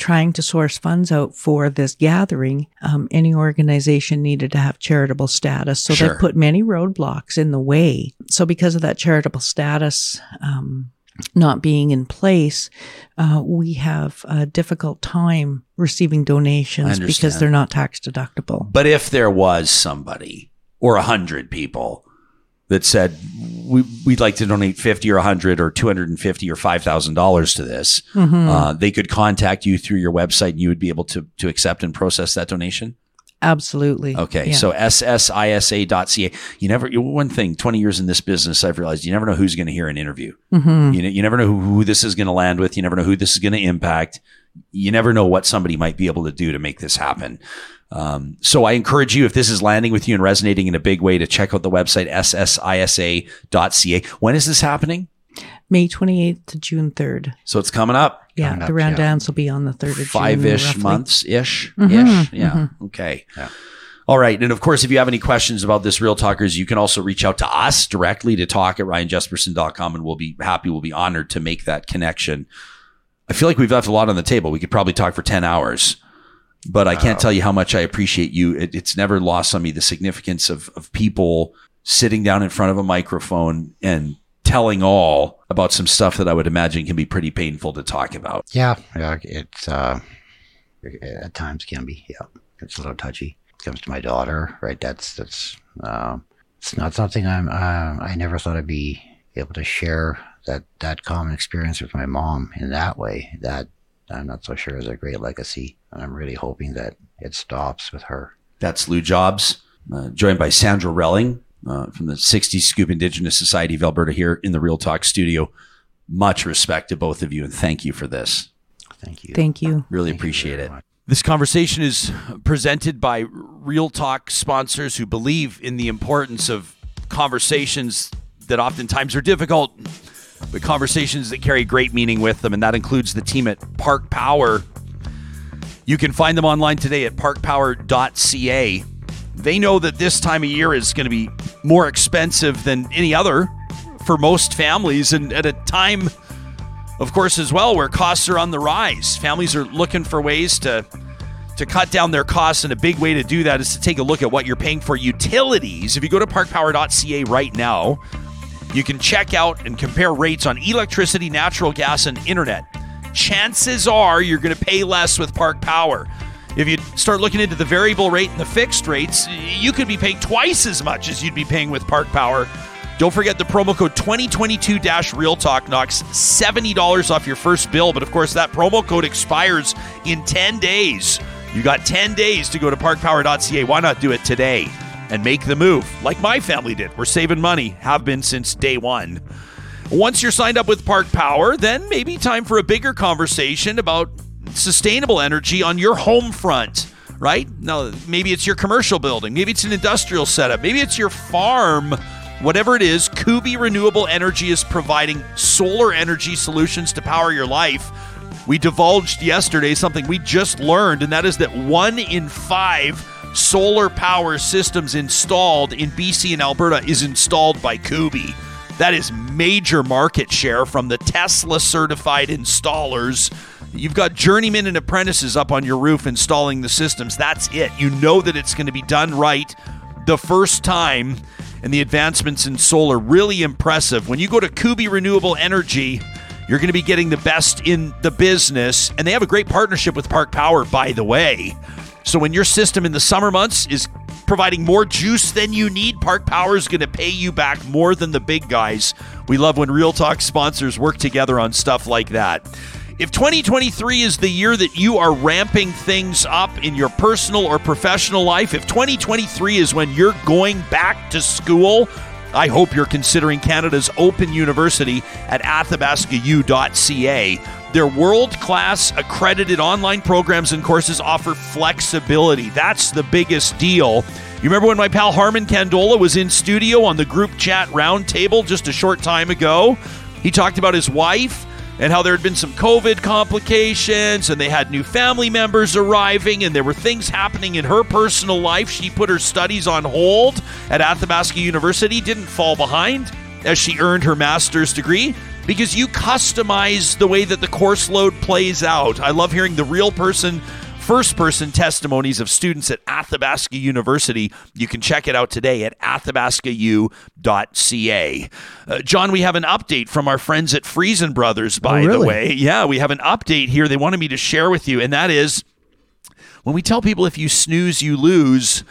[SPEAKER 6] trying to source funds out for this gathering, um, any organization needed to have charitable status. So
[SPEAKER 7] Sure.
[SPEAKER 6] they put many roadblocks in the way. So because of that charitable status, um, not being in place, uh, we have a difficult time receiving donations because they're not tax deductible.
[SPEAKER 7] But if there was somebody or a hundred people that said we, we'd like to donate 50 or 100 or 250 or $5,000 to this, uh, they could contact you through your website and you would be able to, to accept and process that donation?
[SPEAKER 6] Absolutely.
[SPEAKER 7] Okay,
[SPEAKER 6] Yeah.
[SPEAKER 7] so ssisa.ca. You never. One thing, twenty years in this business, I've realized you never know who's going to hear an interview.
[SPEAKER 6] Mm-hmm.
[SPEAKER 7] You know, you never know who, who this is going to land with. You never know who this is going to impact. You never know what somebody might be able to do to make this happen. Um, so I encourage you, if this is landing with you and resonating in a big way, to check out the website ssisa.ca. When is this happening?
[SPEAKER 6] May 28th to June 3rd.
[SPEAKER 7] So it's coming up.
[SPEAKER 6] Yeah,
[SPEAKER 5] Coming
[SPEAKER 6] the
[SPEAKER 5] up,
[SPEAKER 6] round
[SPEAKER 5] yeah.
[SPEAKER 6] dance will be on the 3rd of June.
[SPEAKER 7] five-ish months ish
[SPEAKER 6] Mhm,
[SPEAKER 7] ish yeah okay all right and of course if you have any questions about this real talkers you can also reach out to us directly to talk at ryanjespersen.com and we'll be happy we'll be honored to make that connection i feel like we've left a lot on the table we could probably talk for 10 hours but i can't tell you how much i appreciate you it, it's never lost on me the significance of, of people sitting down in front of a microphone and telling all about some stuff that i would imagine can be pretty painful to talk about
[SPEAKER 5] Yeah, yeah, it's uh, at times can be. Yeah, it's a little touchy. It comes to my daughter, right? That's that's um, it's not something I'm. Uh, I never thought I'd be able to share that that common experience with my mom in that way. That I'm not so sure is a great legacy, and I'm really hoping that it stops with her.
[SPEAKER 7] That's Lew Jobs, uh, joined by Sandra Relling uh, from the 60s Scoop Indigenous Society of Alberta here in the Real Talk studio. Much respect to both of you and thank you for this.
[SPEAKER 5] Thank you.
[SPEAKER 6] Thank you.
[SPEAKER 7] Really
[SPEAKER 5] Thank
[SPEAKER 7] appreciate
[SPEAKER 5] very
[SPEAKER 7] it.
[SPEAKER 5] much.
[SPEAKER 3] This conversation is presented by Real Talk sponsors who believe in the importance of conversations that oftentimes are difficult, but conversations that carry great meaning with them. And that includes the team at Park Power. You can find them online today at parkpower.ca. They know that this time of year is going to be more expensive than any other for most families, and at a time of course, as well, where costs are on the rise. Families are looking for ways to to cut down their costs, and a big way to do that is to take a look at what you're paying for utilities. If you go to parkpower.ca right now, you can check out and compare rates on electricity, natural gas, and internet. Chances are you're going to pay less with Park Power. If you start looking into the variable rate and the fixed rates, you could be paying twice as much as you'd be paying with Park Power. Don't forget the promo code 2022 Real Talk knocks $70 off your first bill. But of course, that promo code expires in 10 days. You got 10 days to go to parkpower.ca. Why not do it today and make the move like my family did? We're saving money, have been since day one. Once you're signed up with Park Power, then maybe time for a bigger conversation about sustainable energy on your home front, right? Now, maybe it's your commercial building, maybe it's an industrial setup, maybe it's your farm. Whatever it is, Kuby Renewable Energy is providing solar energy solutions to power your life. We divulged yesterday something we just learned, and that is that one in five solar power systems installed in BC and Alberta is installed by Kuby. That is major market share from the Tesla certified installers. You've got journeymen and apprentices up on your roof installing the systems. That's it. You know that it's going to be done right the first time, and the advancements in solar really impressive. When you go to Kuby Renewable Energy, you're going to be getting the best in the business, and they have a great partnership with Park Power, by the way. So when your system in the summer months is providing more juice than you need, Park Power is going to pay you back more than the big guys. We love when Real Talk sponsors work together on stuff like that. If 2023 is the year that you are ramping things up in your personal or professional life, if 2023 is when you're going back to school, I hope you're considering Canada's Open University at athabascau.ca. Their world class accredited online programs and courses offer flexibility. That's the biggest deal. You remember when my pal Harmon Candola was in studio on the group chat roundtable just a short time ago? He talked about his wife and how there had been some COVID complications and they had new family members arriving and there were things happening in her personal life. She put her studies on hold at Athabasca University, didn't fall behind as she earned her master's degree because you customize the way that the course load plays out. I love hearing the real person first person testimonies of students at Athabasca University. You can check it out today at athabascau.ca. Uh, John, we have an update from our friends at Freson Brothers, by
[SPEAKER 4] Oh, really?
[SPEAKER 3] the way. Yeah, we have an update here they wanted me to share with you, and that is when we tell people if you snooze, you lose,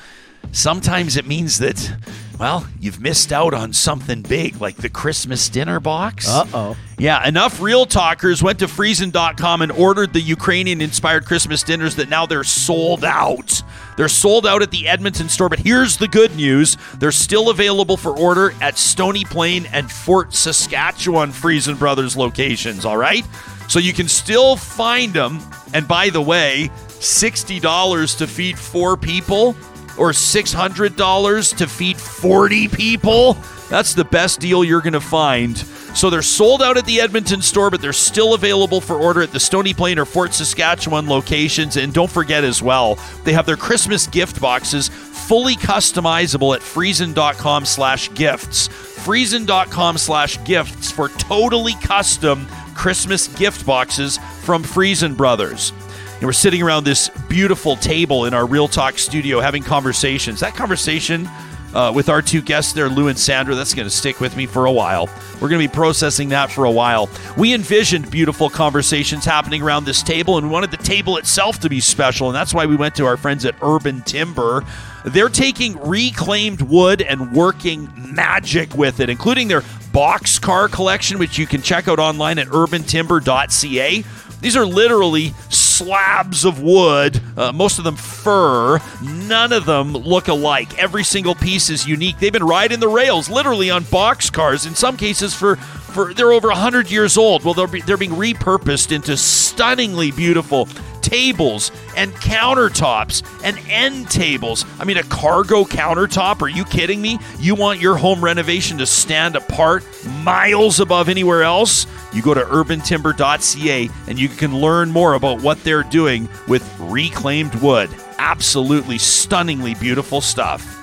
[SPEAKER 3] sometimes it means that, well, you've missed out on something big like the Christmas dinner box.
[SPEAKER 4] Uh oh.
[SPEAKER 3] Yeah, enough real talkers went to Freson.com and ordered the Ukrainian inspired Christmas dinners that now they're sold out. They're sold out at the Edmonton store, but here's the good news they're still available for order at Stony Plain and Fort Saskatchewan Freson Brothers locations, all right? So you can still find them. And by the way, $60 to feed four people or $600 to feed 40 people. That's the best deal you're going to find. So they're sold out at the Edmonton store, but they're still available for order at the Stony Plain or Fort Saskatchewan locations. And don't forget as well, they have their Christmas gift boxes fully customizable at Freson.com slash gifts. Freson.com slash gifts for totally custom Christmas gift boxes from Freson Brothers. And we're sitting around this beautiful table in our Real Talk studio having conversations. That conversation uh, with our two guests there, Lew and Sandra, that's going to stick with me for a while. We're going to be processing that for a while. We envisioned beautiful conversations happening around this table, and we wanted the table itself to be special, and that's why we went to our friends at Urban Timber. They're taking reclaimed wood and working magic with it, including their box car collection, which you can check out online at urbantimber.ca. These are literally slabs of wood, uh, most of them fir. None of them look alike. Every single piece is unique. They've been riding the rails, literally on box cars. In some cases, for for they're over hundred years old. Well, they're be, they're being repurposed into stunningly beautiful tables and countertops and end tables. I mean, a cargo countertop? Are you kidding me? You want your home renovation to stand apart miles above anywhere else? You go to urbantimber.ca and you can learn more about what they're doing with reclaimed wood. Absolutely stunningly beautiful stuff.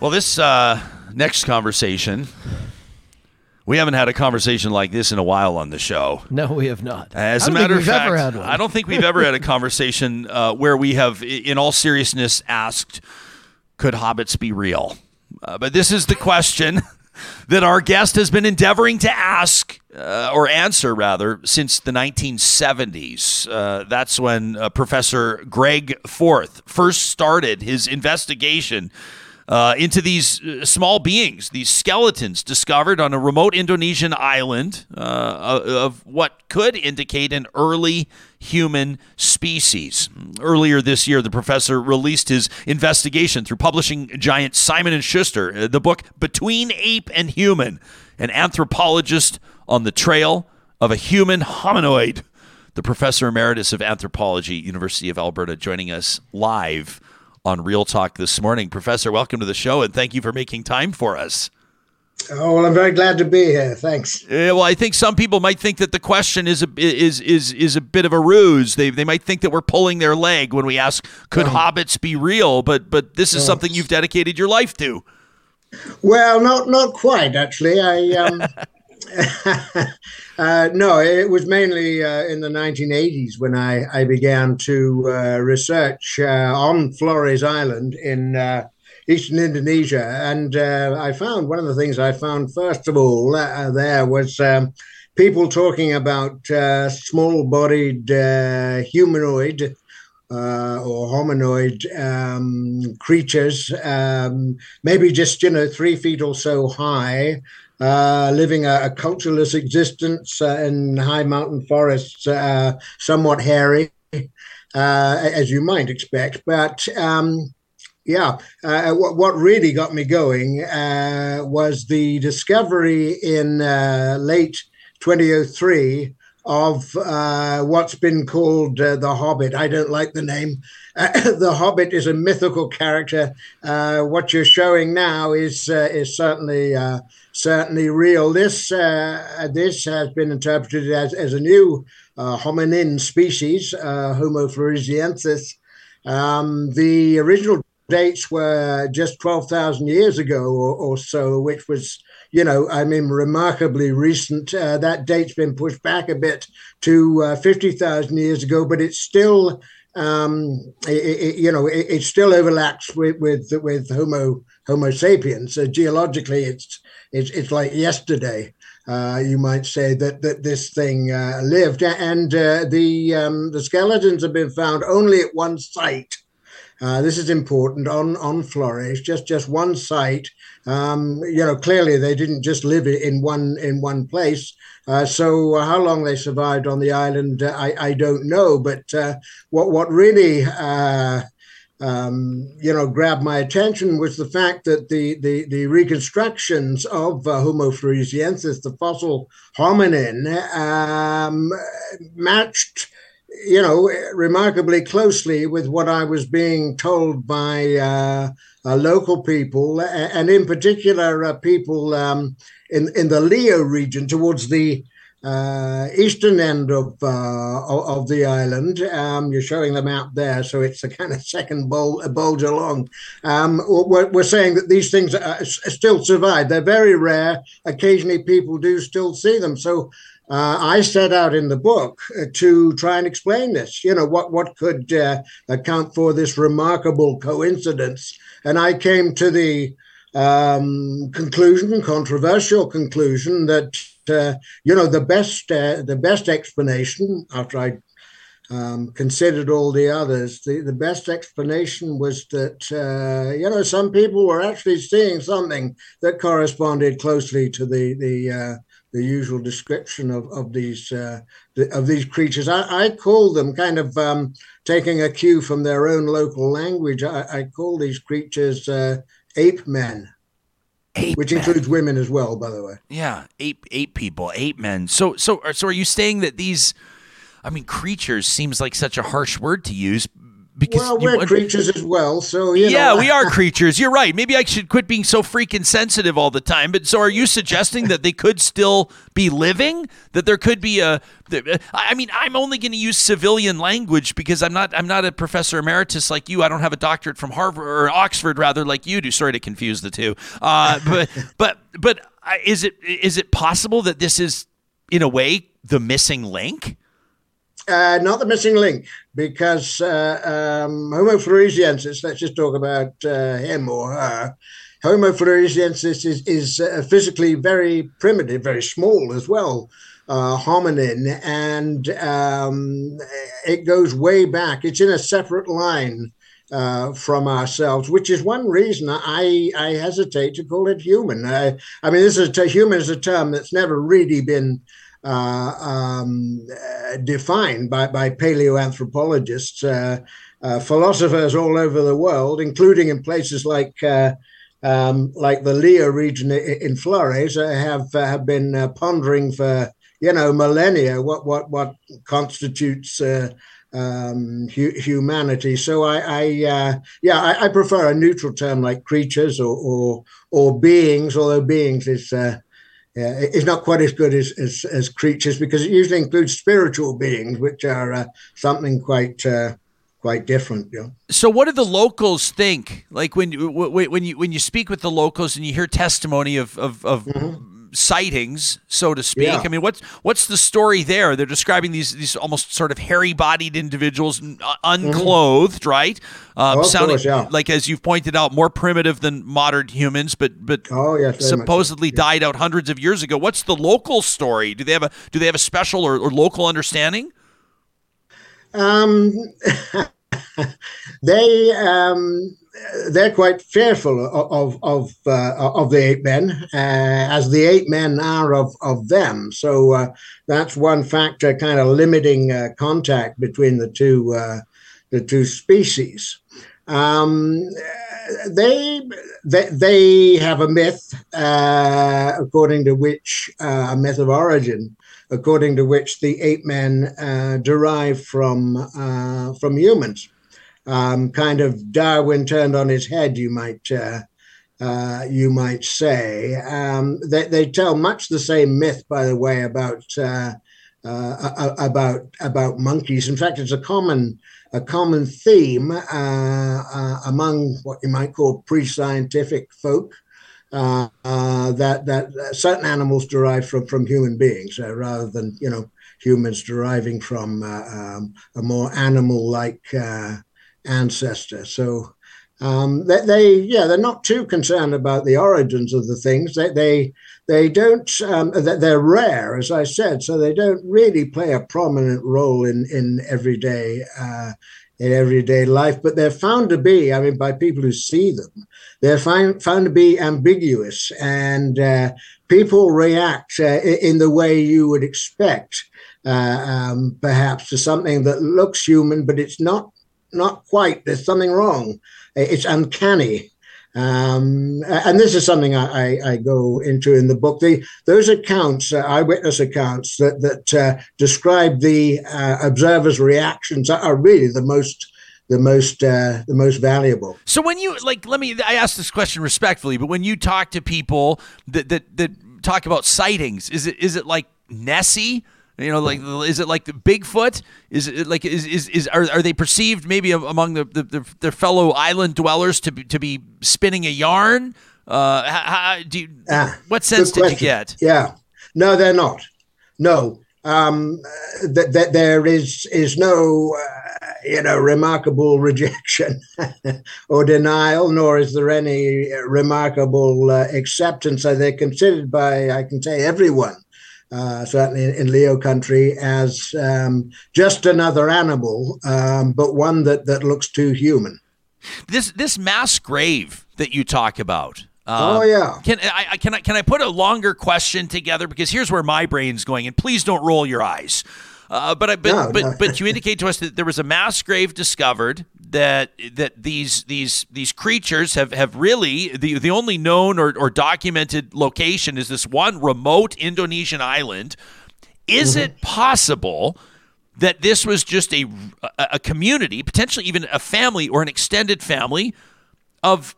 [SPEAKER 3] Well, this uh, next conversation, we haven't had a conversation like this in a while on the show.
[SPEAKER 4] No, we have not.
[SPEAKER 3] As a matter of fact,
[SPEAKER 4] ever had one.
[SPEAKER 3] I don't think we've ever had a conversation uh, where we have, in all seriousness, asked, "Could hobbits be real?" Uh, but this is the question that our guest has been endeavoring to ask uh, or answer, rather, since the 1970s. Uh, that's when uh, Professor Greg Forth first started his investigation uh, into these uh, small beings, these skeletons discovered on a remote Indonesian island uh, of what could indicate an early human species. Earlier this year, the professor released his investigation through publishing giant Simon and Schuster, uh, the book Between Ape and Human, an anthropologist on the trail of a human hominoid. The professor emeritus of anthropology, University of Alberta, joining us live on Real Talk this morning. Professor, welcome to the show and thank you for making time for us.
[SPEAKER 8] Oh, well, I'm very glad to be here. Thanks.
[SPEAKER 3] Uh, well, I think some people might think that the question is a is is is a bit of a ruse. They they might think that we're pulling their leg when we ask, "Could hobbits be real?" But but this is something you've dedicated your life to.
[SPEAKER 8] Well, not not quite actually. I um, uh, no, it was mainly uh, in the 1980s when I, I began to uh, research uh, on Flores Island in uh, eastern Indonesia. And uh, I found one of the things I found, first of all, there was um, people talking about small bodied humanoid. or hominoid um, creatures, um, maybe just you know three feet or so high, uh, living a, a, cultureless existence uh, in high mountain forests, uh, somewhat hairy, uh, as you might expect. But um, yeah, what, what, really got me going was the discovery in late 2003 of uh, what's been called uh, the Hobbit. I don't like the name. Uh, the Hobbit is a mythical character. what you're showing now is is certainly certainly real. This uh, this has been interpreted as, as a new uh, hominin species, uh, Homo floresiensis. Um, the original dates were just 12,000 years ago or, or, so, which was, you know, I mean, remarkably recent. Uh, that date's been pushed back a bit to uh, 50,000 years ago, but it's still um, it, it, you know, it, it, still overlaps with with, with Homo Homo sapiens. So geologically, it's it's it's like yesterday. Uh, you might say that that this thing uh, lived, and uh, the um, the skeletons have been found only at one site. Uh, this is important on on Flores, just just one site. Um, you know, clearly they didn't just live in one in one place. Uh, so how long they survived on the island, uh, I, I don't know. But what what really um, you know, grabbed my attention was the fact that the the, the reconstructions of uh, Homo floresiensis, the fossil hominin, um, matched, you know, remarkably closely with what I was being told by uh, uh, local people, and in particular, uh, people um, in in the Lio region towards the uh, eastern end of uh, of the island. Um, you're showing them out there, so it's a kind of second bul- bulge along. Um, we're, we're, saying that these things are, still survive. They're very rare. Occasionally, people do still see them. So. Uh, I set out in the book uh, to try and explain this. You know what what could uh, account for this remarkable coincidence, and I came to the um, conclusion, controversial conclusion, that uh, you know the best uh, the best explanation after I um, considered all the others, the, the best explanation was that uh, you know some people were actually seeing something that corresponded closely to the the uh, the usual description of of these uh, the, of these creatures. I, I call them kind of um, taking a cue from their own local language. I, I call these creatures uh, ape men. Ape which men. includes women as well, by the way.
[SPEAKER 3] Yeah, ape ape people, ape men. So so so are you saying that these I mean creatures seems like such a harsh word to use
[SPEAKER 8] because well, we're you, creatures as well. So yeah,
[SPEAKER 3] know. we are creatures. You're right. Maybe I should quit being so freaking sensitive all the time. But so, are you suggesting that they could still be living? That there could be a? I mean, I'm only going to use civilian language because I'm not. I'm not a professor emeritus like you. I don't have a doctorate from Harvard or Oxford, rather like you do. Sorry to confuse the two. Uh, but but but is it is it possible that this is in a way the missing link?
[SPEAKER 8] Uh, not the missing link, because uh, um, Homo floresiensis, let's just talk about uh, him or her. Homo floresiensis is, is uh, physically very primitive, very small as well, uh, hominin, and um, it goes way back. It's in a separate line uh, from ourselves, which is one reason I, I hesitate to call it human. I, I mean, this is a, human is a term that's never really been uh, um, defined by, by paleoanthropologists, uh, uh, philosophers all over the world, including in places like um, like the Lio region in Flores, have have been pondering for you know millennia what what what constitutes um, hu- humanity. So I, I uh, yeah, I, I, prefer a neutral term like creatures or or, or beings, although beings is uh, yeah, it's not quite as good as, as, as, creatures because it usually includes spiritual beings, which are uh, something quite uh, quite different. You know?
[SPEAKER 3] So, what do the locals think? Like when when you when you speak with the locals and you hear testimony of of, of mm-hmm. Sightings, so to speak.
[SPEAKER 8] Yeah.
[SPEAKER 3] I mean, what's what's the story there? They're describing these these almost sort of hairy-bodied individuals, uh, unclothed, right? Um,
[SPEAKER 8] Mm-hmm. Oh,
[SPEAKER 3] sounding
[SPEAKER 8] course, yeah.
[SPEAKER 3] like, as you've pointed out, more primitive than modern humans, but but
[SPEAKER 8] Oh, yes, much so.
[SPEAKER 3] supposedly died out hundreds of years ago. What's the local story? Do they have a do they have a special or, or local understanding?
[SPEAKER 8] Um, they um, they're quite fearful of of uh, of the ape men, uh, as the ape men are of of them. So uh, that's one factor, kind of limiting uh, contact between the two uh, the two species. Um, they, they they have a myth, uh, according to which a myth of origin, according to which the ape men derive from from humans. Um, kind of Darwin turned on his head, you might uh, uh, you might say. Um, they, they tell much the same myth, by the way, about uh, uh, about about monkeys. In fact, it's a common a common theme uh, uh, among what you might call pre-scientific folk. Uh, uh, that that certain animals derive from from human beings uh, rather than you know humans deriving from uh, um, a more animal-like uh, ancestor. So um, they, they, yeah, they're not too concerned about the origins of the things. They, they, they don't. Um, they're rare, as I said, so they don't really play a prominent role in in everyday. Uh, in everyday life, but they're found to be, I mean, by people who see them, they're find, found to be ambiguous, and uh, people react uh, in the way you would expect, uh, um, perhaps, to something that looks human, but it's not not quite. There's something wrong. It's uncanny. Um, and this is something I, I, I, go into in the book. The, those accounts, uh, eyewitness accounts that, that uh, describe the uh, observer's reactions are really the most the most uh, the most valuable.
[SPEAKER 3] So when you like, let me I ask this question respectfully, but when you talk to people that that, that talk about sightings, is it is it like Nessie? You know, like is it like the Bigfoot? Is it like is is, is are, are they perceived maybe among the, the, the their fellow island dwellers to be, to be spinning a yarn? Uh, how, do you,
[SPEAKER 8] ah,
[SPEAKER 3] what sense did you get?
[SPEAKER 8] Yeah, no, they're not. No, um, that th- there is is no uh, you know remarkable rejection or denial, nor is there any remarkable uh, acceptance. So they're considered by I can say everyone uh, certainly in, in, Lio country, as um, just another animal, um, but one that, that looks too human.
[SPEAKER 3] This this mass grave that you talk about.
[SPEAKER 8] Uh, oh yeah.
[SPEAKER 3] Can I can I can I put a longer question together because here's where my brain's going, and please don't roll your eyes. Uh, but I, but
[SPEAKER 8] no,
[SPEAKER 3] but but you indicate to us that there was a mass grave discovered that that these these these creatures have have really the the only known or, or documented location is this one remote Indonesian island. Is mm-hmm. it possible that this was just a a community, potentially even a family or an extended family of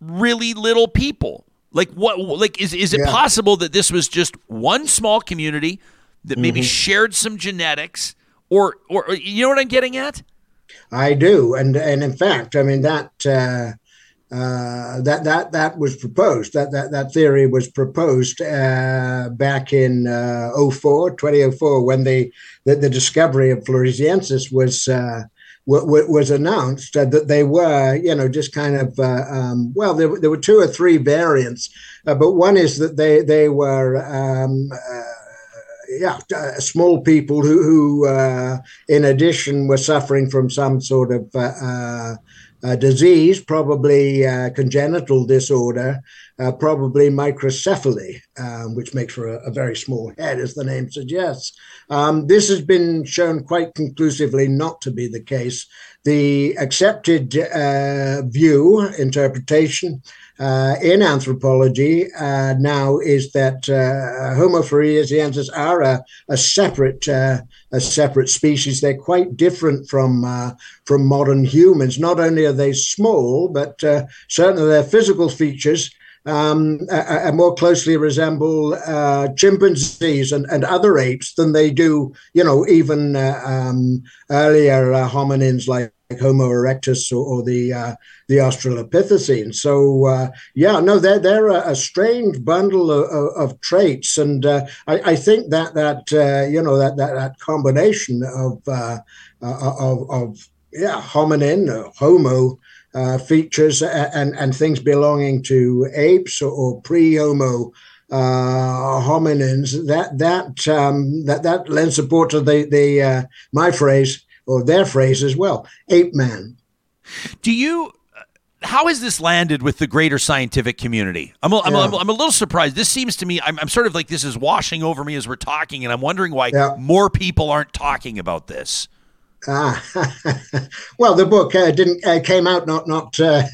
[SPEAKER 3] really little people? Like what? Like is is it
[SPEAKER 8] Yeah.
[SPEAKER 3] possible that this was just one small community that maybe
[SPEAKER 8] Mhm.
[SPEAKER 3] shared some genetics, or or you know what I'm getting at?
[SPEAKER 8] I do, and and in fact, I mean that uh, uh, that that that was proposed. That that that theory was proposed uh, back in uh, 04, 2004, when the the, the discovery of Floresiensis was. Uh, wa- was announced uh, that they were, you know, just kind of, uh, um, well, there, there were two or three variants, but one is that they they were um, yeah, uh, small people who, who uh, in addition, were suffering from some sort of uh, uh, disease, probably uh, congenital disorder, uh, probably microcephaly, um, which makes for a, a very small head, as the name suggests. Um, this has been shown quite conclusively not to be the case. The accepted view, interpretation, uh, in anthropology uh, now is that uh, Homo floresiensis are a, a separate uh, a separate species. They're quite different from uh, from modern humans. Not only are they small, but uh, certainly their physical features. Um, more closely resemble uh, chimpanzees and, and other apes than they do, you know, even uh, um, earlier hominins like Homo erectus or, or the uh, the Australopithecine. So uh, yeah, no, they're they're a, a strange bundle of, of, of traits, and uh, I, I, think that that uh, you know that that, that combination of uh, uh, of, of yeah hominin Homo. features and, and things belonging to apes or, or pre-Homo uh, hominins, that that um, that that lends support to the the uh, my phrase or their phrase as well, ape man.
[SPEAKER 3] Do you? How has this landed with the greater scientific community? I'm a, I'm, yeah. a, I'm a little surprised. This seems to me, I'm, I'm sort of like this is washing over me as we're talking, and I'm wondering why yeah. more people aren't talking about this.
[SPEAKER 8] Ah, well, the book uh, didn't uh, came out not not uh,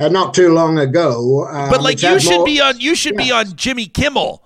[SPEAKER 8] not too long ago.
[SPEAKER 3] Um, but like you should more, be on you should yeah. be on Jimmy Kimmel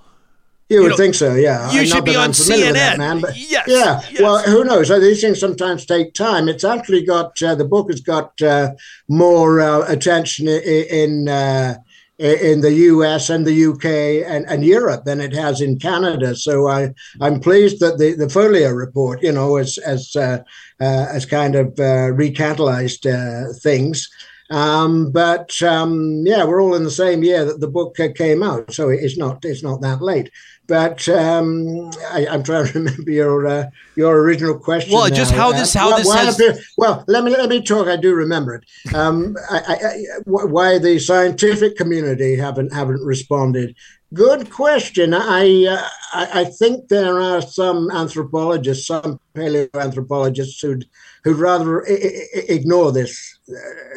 [SPEAKER 8] you, you would know, think so, yeah.
[SPEAKER 3] You should be on CNN. That, man, but yes,
[SPEAKER 8] yeah.
[SPEAKER 3] Yes.
[SPEAKER 8] Well, who knows? These things sometimes take time. It's actually got uh, the book has got uh, more uh, attention in uh, in the US and the UK and, and Europe than it has in Canada. So I I'm pleased that the the Folio report, you know, has has uh, uh, has kind of recatalyzed things. Um, but um, yeah, we're all in the same year that the book came out, so it's not it's not that late. But um, I, am trying to remember your uh, your original question.
[SPEAKER 3] Well, now. just how this how
[SPEAKER 8] uh,
[SPEAKER 3] this
[SPEAKER 8] why,
[SPEAKER 3] has...
[SPEAKER 8] well, let me let me talk. I do remember it. Um, I, I, why the scientific community haven't haven't responded? Good question. I, uh, I, I think there are some anthropologists, some paleoanthropologists who'd who'd rather I- I- ignore this, uh,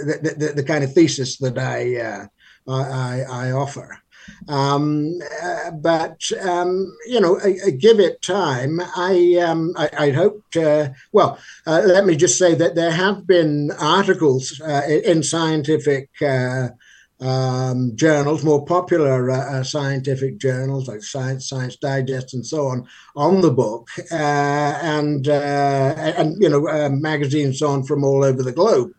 [SPEAKER 8] the, the, the, kind of thesis that I uh, I, I, offer. Um, uh, but um, you know, give it time. I um, I, I hope. well, uh, let me just say that there have been articles uh, in scientific. Uh, um, journals, more popular uh, scientific journals like Science, Science Digest, and so on, on the book, and and you know magazines on from all over the globe.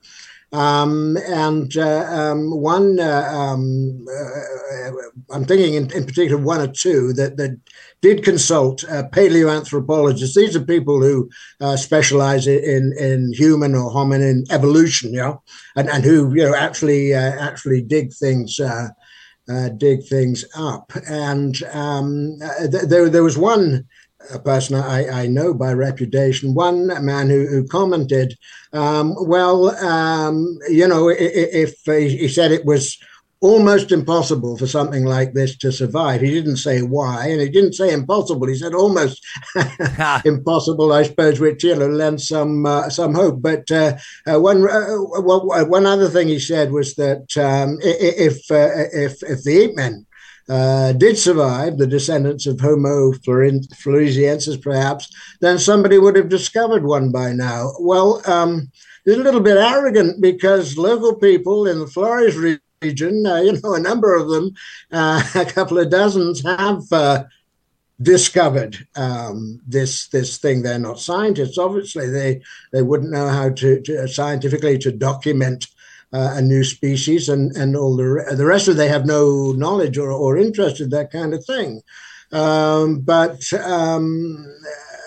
[SPEAKER 8] Um, and uh, um, one, uh, um, uh, I'm thinking in, in, particular one or two that, that did consult uh, paleoanthropologists. These are people who uh, specialize in, in human or hominin evolution, you know, and, and who you know actually uh, actually dig things. dig things up, and um, th- there, there was one a person I, I know by reputation, one man who, who commented, um, well, um, you know, if, if, he said it was almost impossible for something like this to survive. He didn't say why, and he didn't say impossible. He said almost impossible, I suppose, which you know lends some uh, some hope. But uh, uh, one uh, well, one other thing he said was that um, if uh, if if the ape men uh, did survive, the descendants of Homo floresiensis perhaps, then somebody would have discovered one by now. Well, um, it's a little bit arrogant because local people in the Flores region, uh, you know, a number of them, uh, a couple of dozens, have uh, discovered um, this this thing. They're not scientists, obviously. They they wouldn't know how to, to scientifically to document uh, a new species, and and all the the rest of they have no knowledge or, or interest in that kind of thing. Um, but um,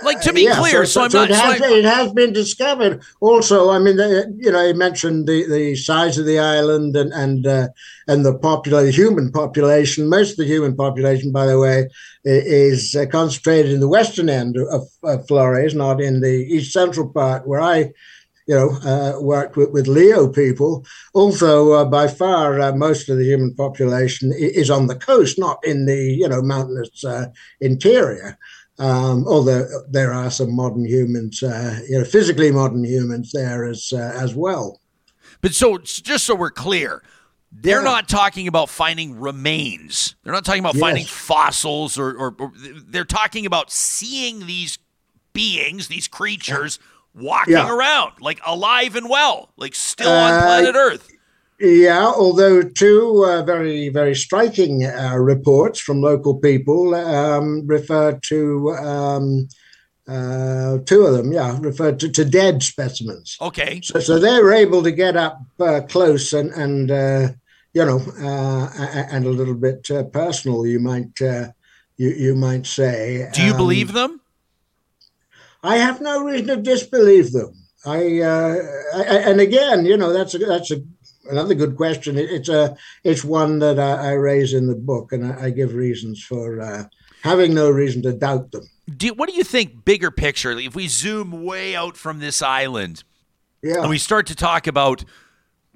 [SPEAKER 3] like to be yeah, clear, so, so, so,
[SPEAKER 8] it, has, it, has, been discovered. Also, I mean, the, you know, you mentioned the, the size of the island and and uh, and the popular the human population. Most of the human population, by the way, is uh, concentrated in the western end of, of Flores, not in the east central part where I you know, uh, worked with, with Leo people. Also, uh, by far, uh, most of the human population is on the coast, not in the, you know, mountainous uh, interior. Um, although there are some modern humans, uh, you know, physically modern humans there as uh, as well.
[SPEAKER 3] But so, just so we're clear, they're yeah. not talking about finding remains. They're not talking about yes. finding fossils, or, or, or, they're talking about seeing these beings, these creatures. Yeah walking yeah. around, like alive and well, like still on uh, planet Earth.
[SPEAKER 8] Yeah, although two uh, very, very striking uh, reports from local people um, refer to um, uh, two of them, yeah, refer to, to dead specimens.
[SPEAKER 3] Okay.
[SPEAKER 8] So, so they were able to get up uh, close and, and uh, you know, and a little bit personal, you might, you, you might say.
[SPEAKER 3] Do you um, believe them?
[SPEAKER 8] I have no reason to disbelieve them. I, uh, I, and again, you know, that's a, that's a, another good question. It, it's a it's one that I, I, raise in the book, and I, I give reasons for uh, having no reason to doubt them.
[SPEAKER 3] Do, what do you think, bigger picture? If we zoom way out from this island,
[SPEAKER 8] yeah.
[SPEAKER 3] and we start to talk about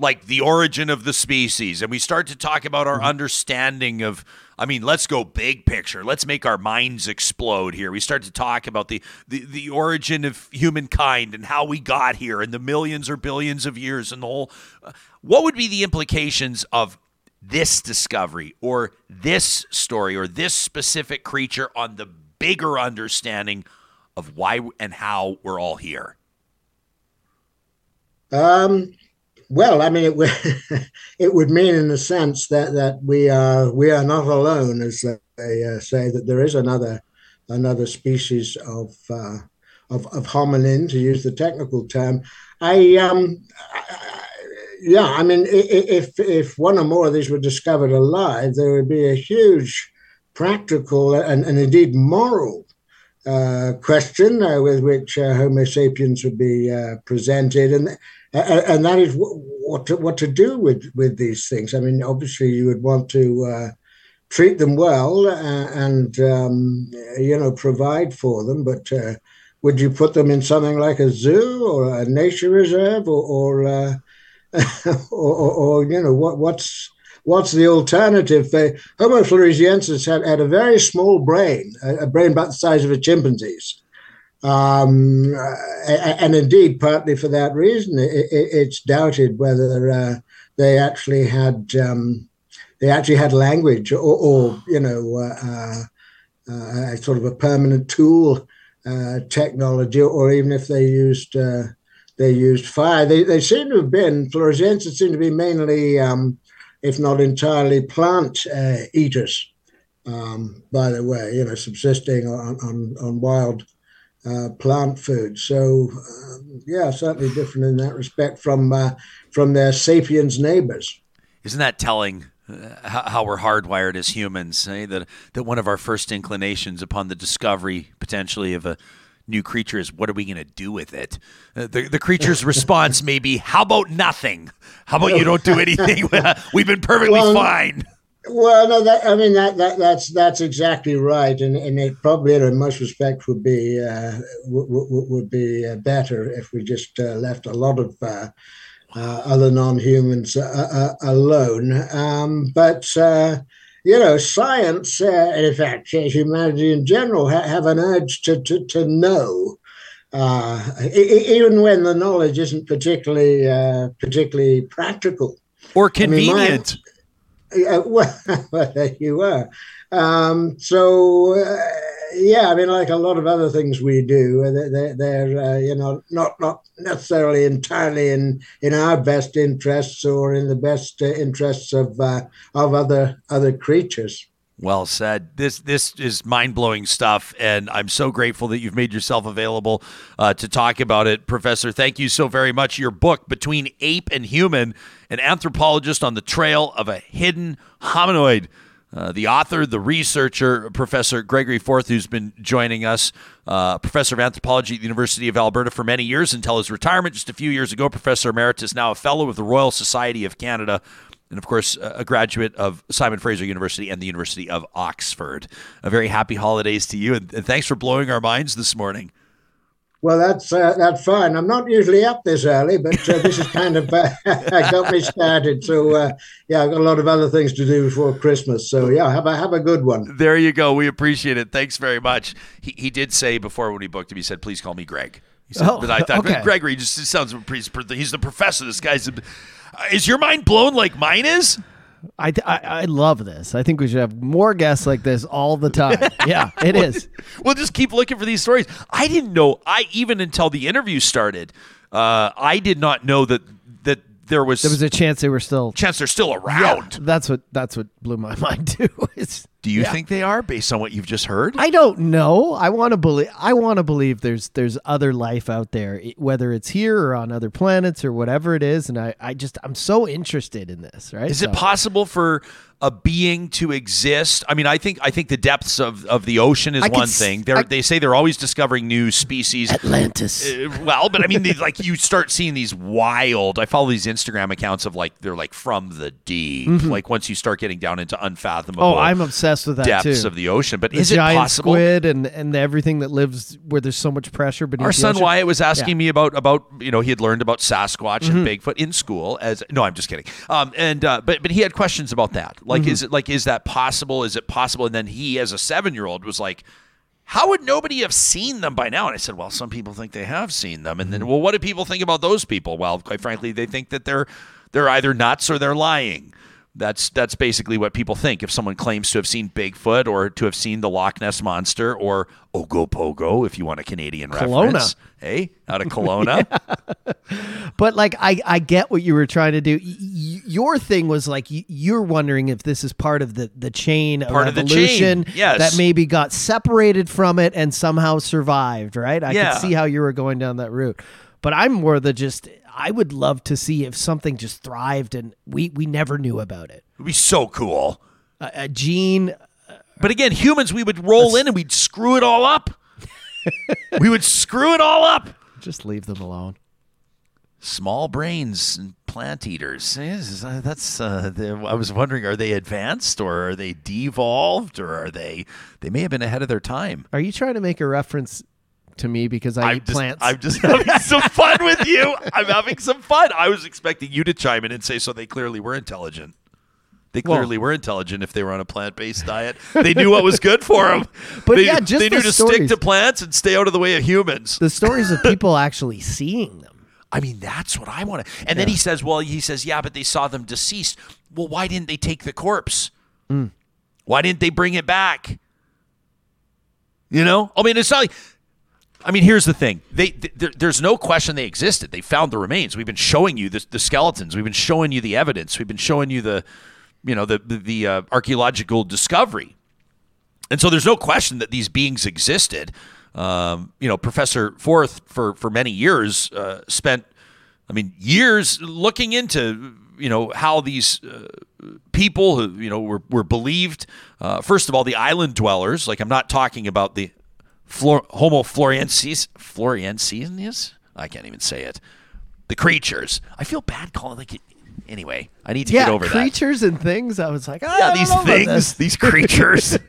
[SPEAKER 3] like the origin of the species, and we start to talk about our mm-hmm. understanding of I mean, let's go big picture. Let's make our minds explode here. We start to talk about the, the, the origin of humankind and how we got here and the millions or billions of years and the whole. Uh, what would be the implications of this discovery or this story or this specific creature on the bigger understanding of why and how we're all here?
[SPEAKER 8] Um, well, I mean, it would it would mean, in a sense, that that we are we are not alone, as they uh, say, that there is another another species of uh, of, of hominin, to use the technical term. I, um, I, yeah, I mean, if if one or more of these were discovered alive, there would be a huge practical and, and indeed moral uh, question uh, with which uh, Homo sapiens would be uh, presented, and and that is what to, what to do with with these things. I mean, obviously, you would want to uh, treat them well uh, and um, you know provide for them, but uh, would you put them in something like a zoo or a nature reserve or or, uh, or, or, or, you know what what's what's the alternative? They, Homo floresiensis had, had a very small brain, a, a brain about the size of a chimpanzee's. Um, and indeed, partly for that reason, it's doubted whether uh, they actually had um, they actually had language or, or you know uh, uh, sort of a permanent tool uh, technology, or even if they used uh, they used fire. They, they seem to have been Floresiensis seem to be mainly, um, if not entirely, plant uh, eaters. Um, by the way, you know, subsisting on, on, on wild uh, plant food. So, uh, yeah, certainly different in that respect from uh, from their sapiens neighbors.
[SPEAKER 3] Isn't that telling? Uh, how, we're hardwired as humans, eh? that that one of our first inclinations upon the discovery potentially of a new creature is what are we going to do with it? Uh, the, the creature's response may be, how about nothing? How about you don't do anything? We've been perfectly well, fine.
[SPEAKER 8] Well, no, that, I mean that, that that's that's exactly right, and and it probably in most respects would be uh, w- w- would be uh, better if we just uh, left a lot of uh, uh, other non-humans uh, alone. Um, but you know, science, in fact, humanity in general, ha- have an urge to to, to know. even when the knowledge isn't particularly particularly practical
[SPEAKER 3] or convenient.
[SPEAKER 8] I mean, yeah, well, you are. Um, so, uh, yeah, I mean, like a lot of other things we do, uh, they're, they're uh, you know not not necessarily entirely in in our best interests or in the best uh, interests of uh, of other other creatures.
[SPEAKER 3] Well said. This this is mind blowing stuff, and I'm so grateful that you've made yourself available uh, to talk about it, Professor. Thank you so very much. Your book, Between Ape and Human, an anthropologist on the trail of a hidden hominoid. Uh, the author, the researcher, Professor Gregory Forth, who's been joining us, uh, professor of anthropology at the University of Alberta for many years until his retirement just a few years ago. Professor Emeritus, now a fellow of the Royal Society of Canada and of course, a graduate of Simon Fraser University and the University of Oxford. A very happy holidays to you, and, thanks for blowing our minds this morning.
[SPEAKER 8] Well, that's uh, that's fine. I'm not usually up this early, but uh, this is kind of uh, got me started. So uh, yeah, I've got a lot of other things to do before Christmas. So yeah, have a have a good one.
[SPEAKER 3] There you go. We appreciate it. Thanks very much. He, he did say before when he booked him, he said, "Please call me Greg." He said,
[SPEAKER 4] oh,
[SPEAKER 3] but I thought
[SPEAKER 4] okay.
[SPEAKER 3] Gregory just sounds a priest. he's the professor. This guy's. A, is your mind blown like mine is?
[SPEAKER 4] I, I, I love this. I think we should have more guests like this all the time. yeah, it is.
[SPEAKER 3] We'll just keep looking for these stories. I didn't know. I even until the interview started, uh, I did not know that that there was
[SPEAKER 4] there was a chance they were still
[SPEAKER 3] chance they're still around.
[SPEAKER 4] Yeah, that's what that's what blew my mind too. It's
[SPEAKER 3] Do you think they are based on what you've just heard?
[SPEAKER 4] I don't know. I want to believe. I want to believe there's there's other life out there, whether it's here or on other planets or whatever it is. And I, I just I'm so interested in this. Right?
[SPEAKER 3] Is it possible for a being to exist? I mean, I think I think the depths of, of the ocean is
[SPEAKER 4] I
[SPEAKER 3] one thing.
[SPEAKER 4] I-
[SPEAKER 3] they say they're always discovering new species.
[SPEAKER 4] Atlantis?
[SPEAKER 3] Uh, well, but I mean, they, like you start seeing these wild. I follow these Instagram accounts of like they're like from the deep. Like once you start getting down into unfathomable.
[SPEAKER 4] Mm-hmm. oh, I'm obsessed with that
[SPEAKER 3] depths
[SPEAKER 4] too.
[SPEAKER 3] of the ocean. But
[SPEAKER 4] the
[SPEAKER 3] is it possible?
[SPEAKER 4] squid and and everything that lives where there's so much pressure beneath
[SPEAKER 3] Our son. Wyatt was asking
[SPEAKER 4] Yeah. Mm-hmm.
[SPEAKER 3] me about about you know he had learned about Sasquatch and Bigfoot in school as no I'm just kidding um and uh, but but he had questions about that like
[SPEAKER 4] Mm-hmm.
[SPEAKER 3] is it like is that possible? Is it possible? And then he as a seven year old was like how would nobody have seen them by now? And I said well some people think they have seen them. And then
[SPEAKER 4] Mm-hmm.
[SPEAKER 3] well what do people think about those people? Well quite frankly they think that they're they're either nuts or they're lying that's that's basically what people think. If someone claims to have seen Bigfoot or to have seen the Loch Ness monster or Ogopogo, if you want a Canadian
[SPEAKER 4] Kelowna.
[SPEAKER 3] reference, hey, out of Kelowna,
[SPEAKER 4] But like I, I get what you were trying to do. Y- your thing was like y- you're wondering if this is part of the the chain of
[SPEAKER 3] Part of the
[SPEAKER 4] evolution
[SPEAKER 3] chain, yes.
[SPEAKER 4] that maybe got separated from it and somehow survived. Right? I
[SPEAKER 3] Yeah.
[SPEAKER 4] could see how you were going down that route. But I'm more the just. I would love to see if something just thrived and we we never knew about it.
[SPEAKER 3] it'd be so cool.
[SPEAKER 4] A, a gene.
[SPEAKER 3] But again, humans, we would roll in and we'd screw it all up. we would screw it all up.
[SPEAKER 4] Just leave them alone.
[SPEAKER 3] Small brains and plant eaters. Uh, That's. Uh, the- I was wondering, are they advanced or are they devolved or are they? They may have been ahead of their time.
[SPEAKER 4] Are you trying to make a reference to me because I
[SPEAKER 3] I'm
[SPEAKER 4] eat
[SPEAKER 3] just,
[SPEAKER 4] plants?
[SPEAKER 3] I'm just having some fun with you. I'm having some fun. I was expecting you to chime in and say, so they clearly were intelligent. They
[SPEAKER 4] Well-
[SPEAKER 3] clearly were intelligent if they were on a plant-based diet. They knew what was good for them.
[SPEAKER 4] But
[SPEAKER 3] they,
[SPEAKER 4] yeah, just
[SPEAKER 3] they
[SPEAKER 4] the
[SPEAKER 3] knew to stick to plants and stay out of the way of humans.
[SPEAKER 4] the stories of people actually seeing them.
[SPEAKER 3] I mean, that's what I want to. And then he says, well, he says, yeah, but they saw them deceased. Well, why didn't they take the corpse?
[SPEAKER 4] Mm.
[SPEAKER 3] Why didn't they bring it back? You know, I mean, it's not like. I mean, here's the thing: they th- there's no question they existed. They found the remains. We've been showing you the, the skeletons. We've been showing you the evidence. We've been showing you the, you know, the the, the uh, archaeological discovery. And so there's no question that these beings existed. Um, you know, Professor Forth for for many years uh, spent, I mean, years looking into you know how these uh, people who you know were were believed. Uh, first of all, the island dwellers. Like I'm not talking about the Flor- Homo floriensis floriensis. I can't even say it. The creatures. I feel bad calling like it. Anyway, I need to
[SPEAKER 4] yeah,
[SPEAKER 3] get over that.
[SPEAKER 4] creatures and things. I was like, "Ah, I
[SPEAKER 3] Yeah,
[SPEAKER 4] don't
[SPEAKER 3] these things,
[SPEAKER 4] this."
[SPEAKER 3] these creatures.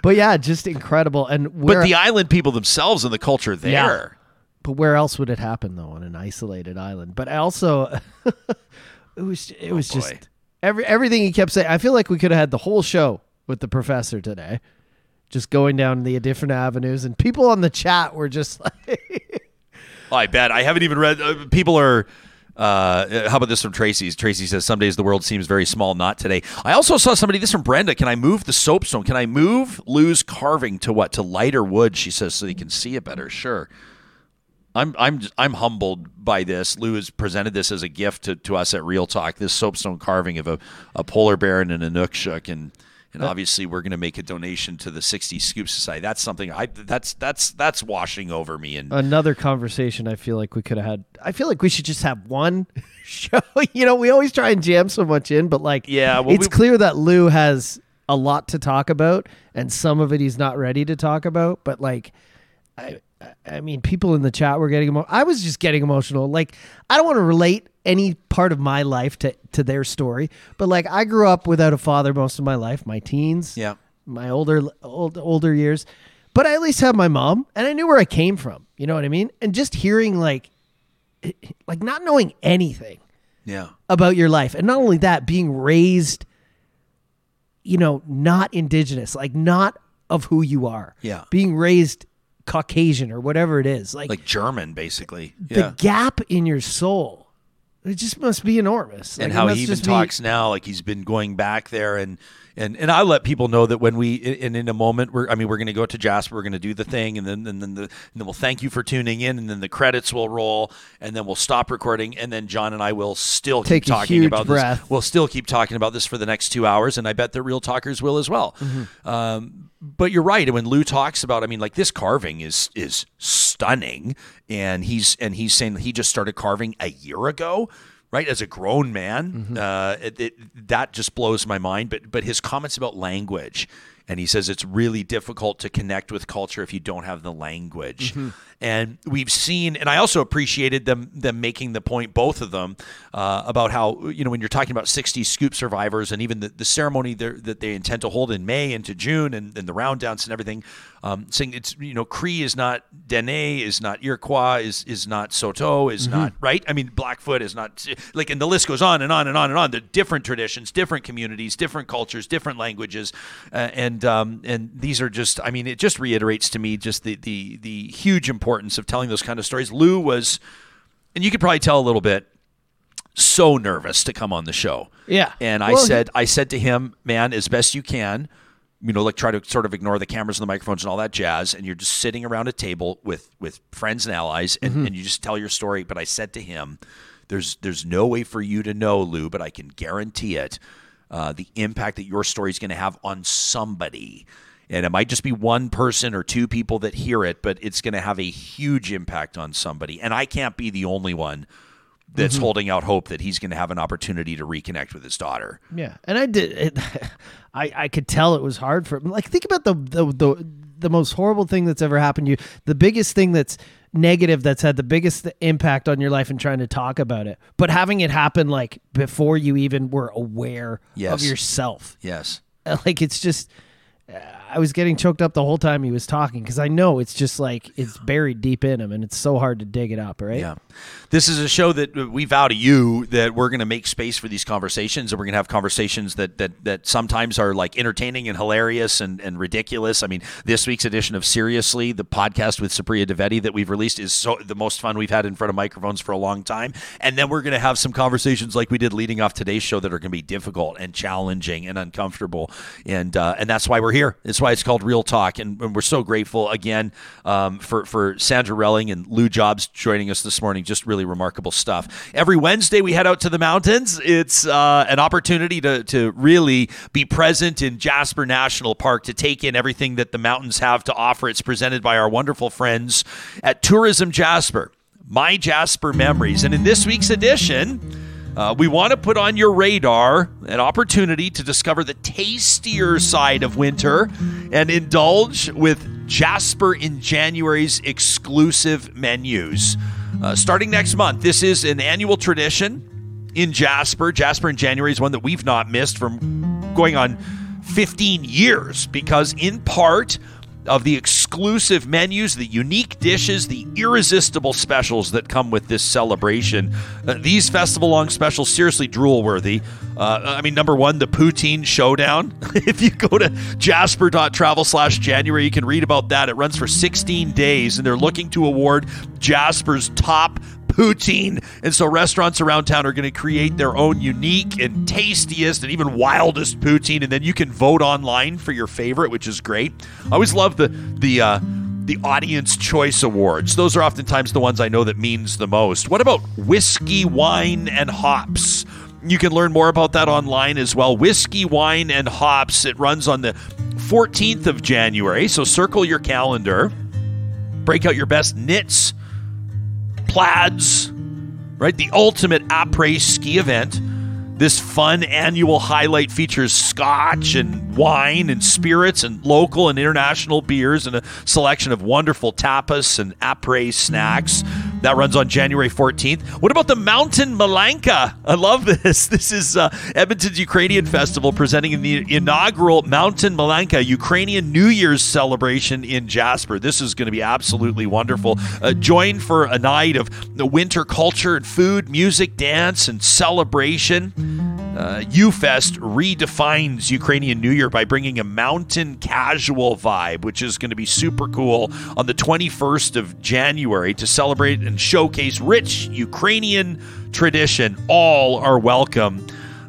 [SPEAKER 4] But yeah, just incredible. And
[SPEAKER 3] But the island people themselves and the culture there.
[SPEAKER 4] Yeah. but where else would it happen though on an isolated island? But also, it was it was
[SPEAKER 3] Oh, boy.
[SPEAKER 4] just every everything he kept saying. I feel like we could have had the whole show with the professor today, just going down the different avenues, and people on the chat were just like,
[SPEAKER 3] I bet. I haven't even read. Uh, people are. Uh, how about this from Tracy's? Tracy says, Some days the world seems very small, not today. I also saw somebody, this from Brenda. Can I move the soapstone? Can I move Lew's carving to what? To lighter wood, she says, so you can see it better. Sure. I'm I'm I'm humbled by this. Lew has presented this as a gift to, to us at Real Talk. This soapstone carving of a, a polar bear and an Inukshuk, and and obviously we're going to make a donation to the 60 Scoop Society. That's something I that's that's that's washing over me. And
[SPEAKER 4] another conversation I feel like we could have had. I feel like we should just have one show. You know, we always try and jam so much in, but like,
[SPEAKER 3] Yeah, well,
[SPEAKER 4] it's
[SPEAKER 3] we-
[SPEAKER 4] clear that Lew has a lot to talk about, and some of it he's not ready to talk about. But like, I, I mean, people in the chat were getting emo- I was just getting emotional. Like, I don't want to relate any part of my life to to their story, but like, I grew up without a father most of my life, my teens,
[SPEAKER 3] yeah.
[SPEAKER 4] my older old, older years but i at least had my mom and i knew where i came from you know what i mean and just hearing like like not knowing anything
[SPEAKER 3] Yeah.
[SPEAKER 4] about your life and not only that being raised you know not indigenous like not of who you are
[SPEAKER 3] Yeah.
[SPEAKER 4] being raised caucasian or whatever it is like,
[SPEAKER 3] Like German, basically.
[SPEAKER 4] the
[SPEAKER 3] Yeah.
[SPEAKER 4] gap in your soul it just must be enormous.
[SPEAKER 3] and
[SPEAKER 4] Like, it
[SPEAKER 3] how he even
[SPEAKER 4] just be-
[SPEAKER 3] talks now, like he's been going back there and. And, and I let people know that when we and in a moment we're I mean we're going to go to Jasper we're going to do the thing and then and then the and then we'll thank you for tuning in and then the credits will roll and then we'll stop recording and then John and I will still keep
[SPEAKER 4] Take a
[SPEAKER 3] talking
[SPEAKER 4] huge
[SPEAKER 3] about
[SPEAKER 4] breath.
[SPEAKER 3] this we'll still keep talking about this for the next two hours and I bet the real talkers will as well
[SPEAKER 4] Mm-hmm.
[SPEAKER 3] um, but you're right. And when Lew talks about, I mean, like this carving is is stunning, and he's and he's saying that he just started carving a year ago, right? As a grown man, uh, it, it, that just blows my mind. But but his comments about language, and he says it's really difficult to connect with culture if you don't have the language. And we've seen, and I also appreciated them them making the point, both of them, uh, about how you know when you're talking about 60 scoop survivors and even the, the ceremony that they intend to hold in May into June and, and the round dance and everything, um, saying it's you know Cree is not Dene is not Iroquois is is not Saulteaux is not right. I mean Blackfoot is not like and the list goes on and on and on and on. The different traditions, different communities, different cultures, different languages, uh, and um, and these are just I mean it just reiterates to me just the the the huge importance of telling those kind of stories. Lew was, and you could probably tell a little bit so nervous to come on the show.
[SPEAKER 4] Yeah.
[SPEAKER 3] And I
[SPEAKER 4] Well, he-
[SPEAKER 3] said, I said to him, man, as best you can, you know, like try to sort of ignore the cameras and the microphones and all that jazz, and you're just sitting around a table with with friends and allies, and,
[SPEAKER 4] Mm-hmm.
[SPEAKER 3] and you just tell your story. But I said to him, there's there's no way for you to know, Lew, but I can guarantee it, uh, the impact that your story is going to have on somebody. And it might just be one person or two people that hear it, but it's going to have a huge impact on somebody. And I can't be the only one that's
[SPEAKER 4] Mm-hmm.
[SPEAKER 3] holding out hope that he's going to have an opportunity to reconnect with his daughter.
[SPEAKER 4] Yeah, and I did. It, I I could tell it was hard for him. Like think about the the the the most horrible thing that's ever happened to you. The biggest thing that's negative that's had the biggest impact on your life and trying to talk about it, but having it happen like before you even were aware
[SPEAKER 3] Yes.
[SPEAKER 4] of yourself.
[SPEAKER 3] Yes.
[SPEAKER 4] Like it's just. Uh, I was getting choked up the whole time he was talking because I know it's just like it's buried deep in him and it's so hard to dig it up, right?
[SPEAKER 3] Yeah. This is a show that we vow to you that we're going to make space for these conversations and we're going to have conversations that, that, that sometimes are like entertaining and hilarious and, and ridiculous. I mean, this week's edition of Seriously, the podcast with Supriya Dwivedi that we've released is so the most fun we've had in front of microphones for a long time. And then we're going to have some conversations like we did leading off today's show that are going to be difficult and challenging and uncomfortable. And, uh, and that's why we're here. That's why it's called Real Talk. And, and we're so grateful again um, for, for Sandra Relling and Lew Jobs joining us this morning. Just really remarkable stuff. Every Wednesday, we head out to the mountains. It's uh, an opportunity to, to really be present in Jasper National Park to take in everything that the mountains have to offer. It's presented by our wonderful friends at Tourism Jasper, My Jasper Memories. And in this week's edition, uh, we want to put on your radar an opportunity to discover the tastier side of winter and indulge with Jasper in January's exclusive menus. Uh, starting next month, this is an annual tradition in Jasper. Jasper in January is one that we've not missed from going on 15 years because, in part, of the exclusive menus, the unique dishes, the irresistible specials that come with this celebration. Uh, these festival long specials, seriously drool worthy. Uh, I mean, number one, the Poutine Showdown. if you go to jasper.travel slash January, you can read about that. It runs for 16 days, and they're looking to award Jasper's top poutine. And so restaurants around town are going to create their own unique and tastiest and even wildest poutine. And then you can vote online for your favorite, which is great. I always love the the uh, the audience choice awards. Those are oftentimes the ones I know that means the most. What about whiskey, wine, and hops? You can learn more about that online as well. Whiskey, wine, and hops. It runs on the 14th of January. So circle your calendar. Break out your best knits, plaids, right? The ultimate après ski event. This fun annual highlight features scotch and wine and spirits and local and international beers and a selection of wonderful tapas and après snacks. That runs on January 14th. What about the Mountain Malanka? I love this. This is uh, Edmonton's Ukrainian Festival presenting the inaugural Mountain Malanka Ukrainian New Year's celebration in Jasper. This is going to be absolutely wonderful. Uh, join for a night of the winter culture and food, music, dance, and celebration. Uh, UFest redefines Ukrainian New Year by bringing a mountain casual vibe, which is going to be super cool on the 21st of January to celebrate and showcase rich Ukrainian tradition. All are welcome.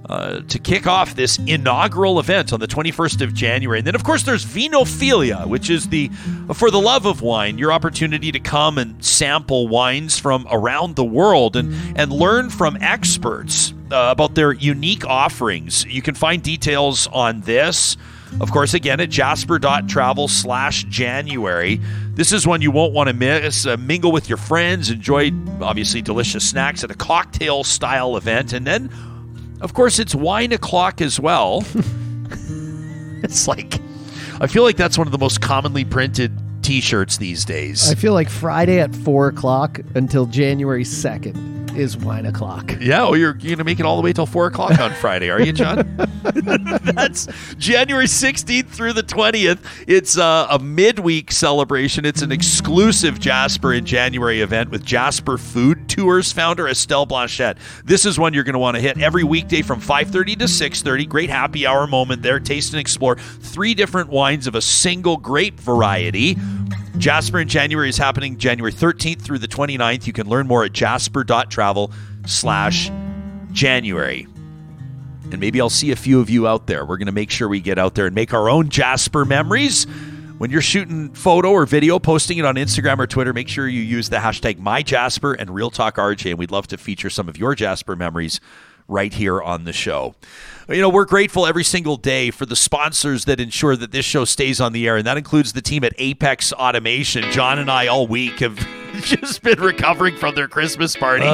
[SPEAKER 3] Uh, to kick off this inaugural event on the 21st of January. And then, of course, there's Vinophilia, which is the, for the love of wine, your opportunity to come and sample wines from around the world and, and learn from experts uh, about their unique offerings. You can find details on this. Of course, again at jasper.travel slash January. This is one you won't want to miss. Uh, mingle with your friends, enjoy obviously delicious snacks at a cocktail style event, and then of course, it's wine o'clock as well. it's like, I feel like that's one of the most commonly printed t shirts these days.
[SPEAKER 4] I feel like Friday at four o'clock until January 2nd is wine o'clock.
[SPEAKER 3] Yeah, well, you're, you're going to make it all the way till 4 o'clock on Friday, are you, John? That's January 16th through the 20th. It's uh, a midweek celebration. It's an exclusive Jasper in January event with Jasper Food Tours founder Estelle Blanchette. This is one you're going to want to hit every weekday from 5.30 to 6.30. Great happy hour moment there. Taste and explore three different wines of a single grape variety. Jasper in January is happening January 13th through the 29th. You can learn more at jasper.travel slash January. And maybe I'll see a few of you out there. We're going to make sure we get out there and make our own Jasper memories. When you're shooting photo or video, posting it on Instagram or Twitter, make sure you use the hashtag MyJasper and Real Talk RJ. And we'd love to feature some of your Jasper memories right here on the show. You know, we're grateful every single day for the sponsors that ensure that this show stays on the air, and that includes the team at Apex Automation. John and I all week have just been recovering from their Christmas party.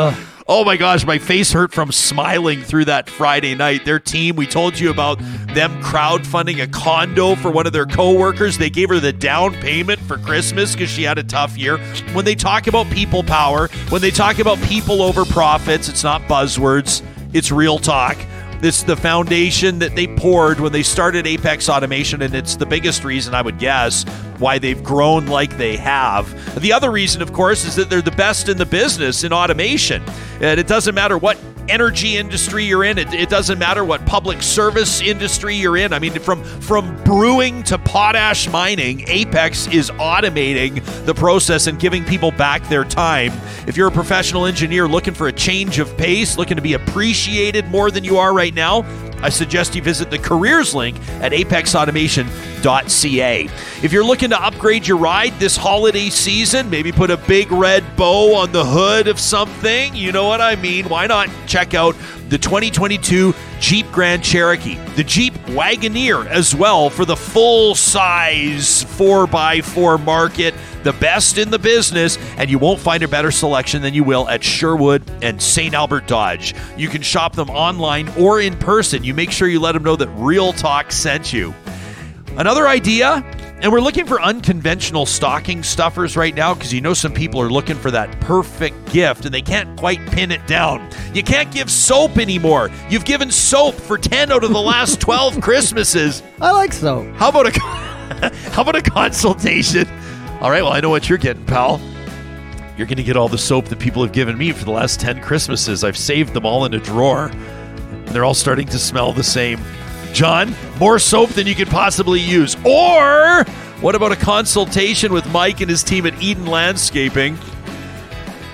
[SPEAKER 3] Oh my gosh, my face hurt from smiling through that Friday night. Their team, we told you about them crowdfunding a condo for one of their coworkers. They gave her the down payment for Christmas because she had a tough year. When they talk about people power, when they talk about people over profits, it's not buzzwords, it's real talk. It's the foundation that they poured when they started Apex Automation, and it's the biggest reason I would guess why they've grown like they have. The other reason, of course, is that they're the best in the business in automation. And it doesn't matter what energy industry you're in. It, it, doesn't matter what public service industry you're in. I mean, from from brewing to potash mining, Apex is automating the process and giving people back their time. If you're a professional engineer looking for a change of pace, looking to be appreciated more than you are right now, I suggest you visit the careers link at apexautomation.ca. If you're looking to upgrade your ride this holiday season, maybe put a big red bow on the hood of something, you know what I mean? Why not check out the 2022 Jeep Grand Cherokee, the Jeep Wagoneer as well for the full size 4x4 market, the best in the business, and you won't find a better selection than you will at Sherwood and St. Albert Dodge. You can shop them online or in person. You make sure you let them know that Real Talk sent you. Another idea and we're looking for unconventional stocking stuffers right now because you know some people are looking for that perfect gift and they can't quite pin it down. You can't give soap anymore. You've given soap for 10 out of the last 12 Christmases.
[SPEAKER 4] I like soap.
[SPEAKER 3] How about a How about a consultation? All right, well, I know what you're getting, pal. You're going to get all the soap that people have given me for the last 10 Christmases. I've saved them all in a drawer. And they're all starting to smell the same. John, more soap than you could possibly use. Or what about a consultation with Mike and his team at Eden Landscaping?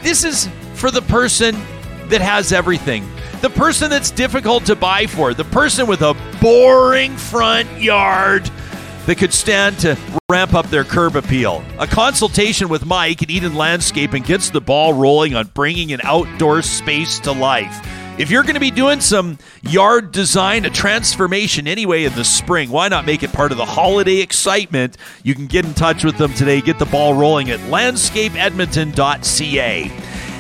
[SPEAKER 3] This is for the person that has everything. The person that's difficult to buy for, the person with a boring front yard that could stand to ramp up their curb appeal. A consultation with Mike at Eden Landscaping gets the ball rolling on bringing an outdoor space to life. If you're going to be doing some yard design, a transformation anyway in the spring, why not make it part of the holiday excitement? You can get in touch with them today. Get the ball rolling at landscapeedmonton.ca.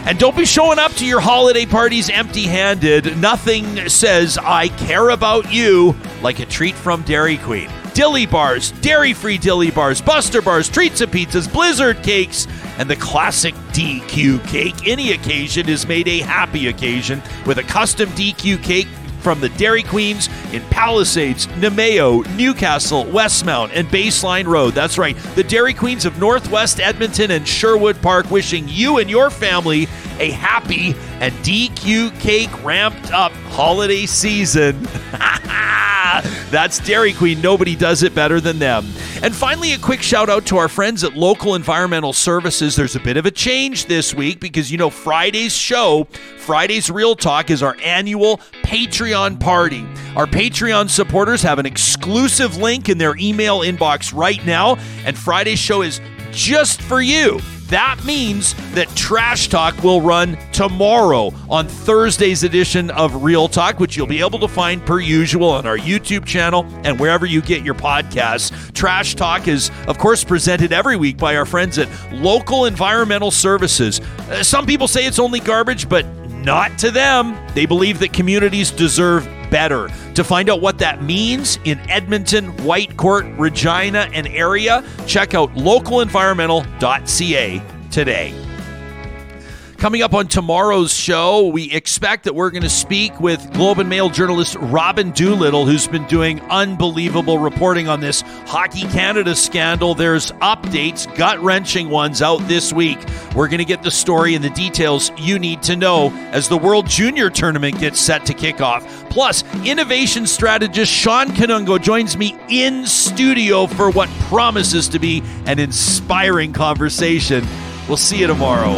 [SPEAKER 3] And don't be showing up to your holiday parties empty handed. Nothing says, I care about you, like a treat from Dairy Queen. Dilly bars, dairy free dilly bars, buster bars, treats and pizzas, blizzard cakes, and the classic DQ cake. Any occasion is made a happy occasion with a custom DQ cake from the Dairy Queens in Palisades, Namao, Newcastle, Westmount, and Baseline Road. That's right, the Dairy Queens of Northwest Edmonton and Sherwood Park wishing you and your family a happy and DQ Cake ramped up holiday season. That's Dairy Queen. Nobody does it better than them. And finally, a quick shout out to our friends at Local Environmental Services. There's a bit of a change this week because, you know, Friday's show, Friday's Real Talk, is our annual Patreon party. Our Patreon supporters have an exclusive link in their email inbox right now, and Friday's show is just for you. That means that Trash Talk will run tomorrow on Thursday's edition of Real Talk, which you'll be able to find per usual on our YouTube channel and wherever you get your podcasts. Trash Talk is, of course, presented every week by our friends at Local Environmental Services. Uh, some people say it's only garbage, but not to them. They believe that communities deserve better. To find out what that means in Edmonton, Whitecourt, Regina, and area, check out localenvironmental.ca today. Coming up on tomorrow's show, we expect that we're going to speak with Globe and Mail journalist Robin Doolittle, who's been doing unbelievable reporting on this Hockey Canada scandal. There's updates, gut wrenching ones out this week. We're going to get the story and the details you need to know as the World Junior Tournament gets set to kick off. Plus, innovation strategist Sean Kanungo joins me in studio for what promises to be an inspiring conversation. We'll see you tomorrow.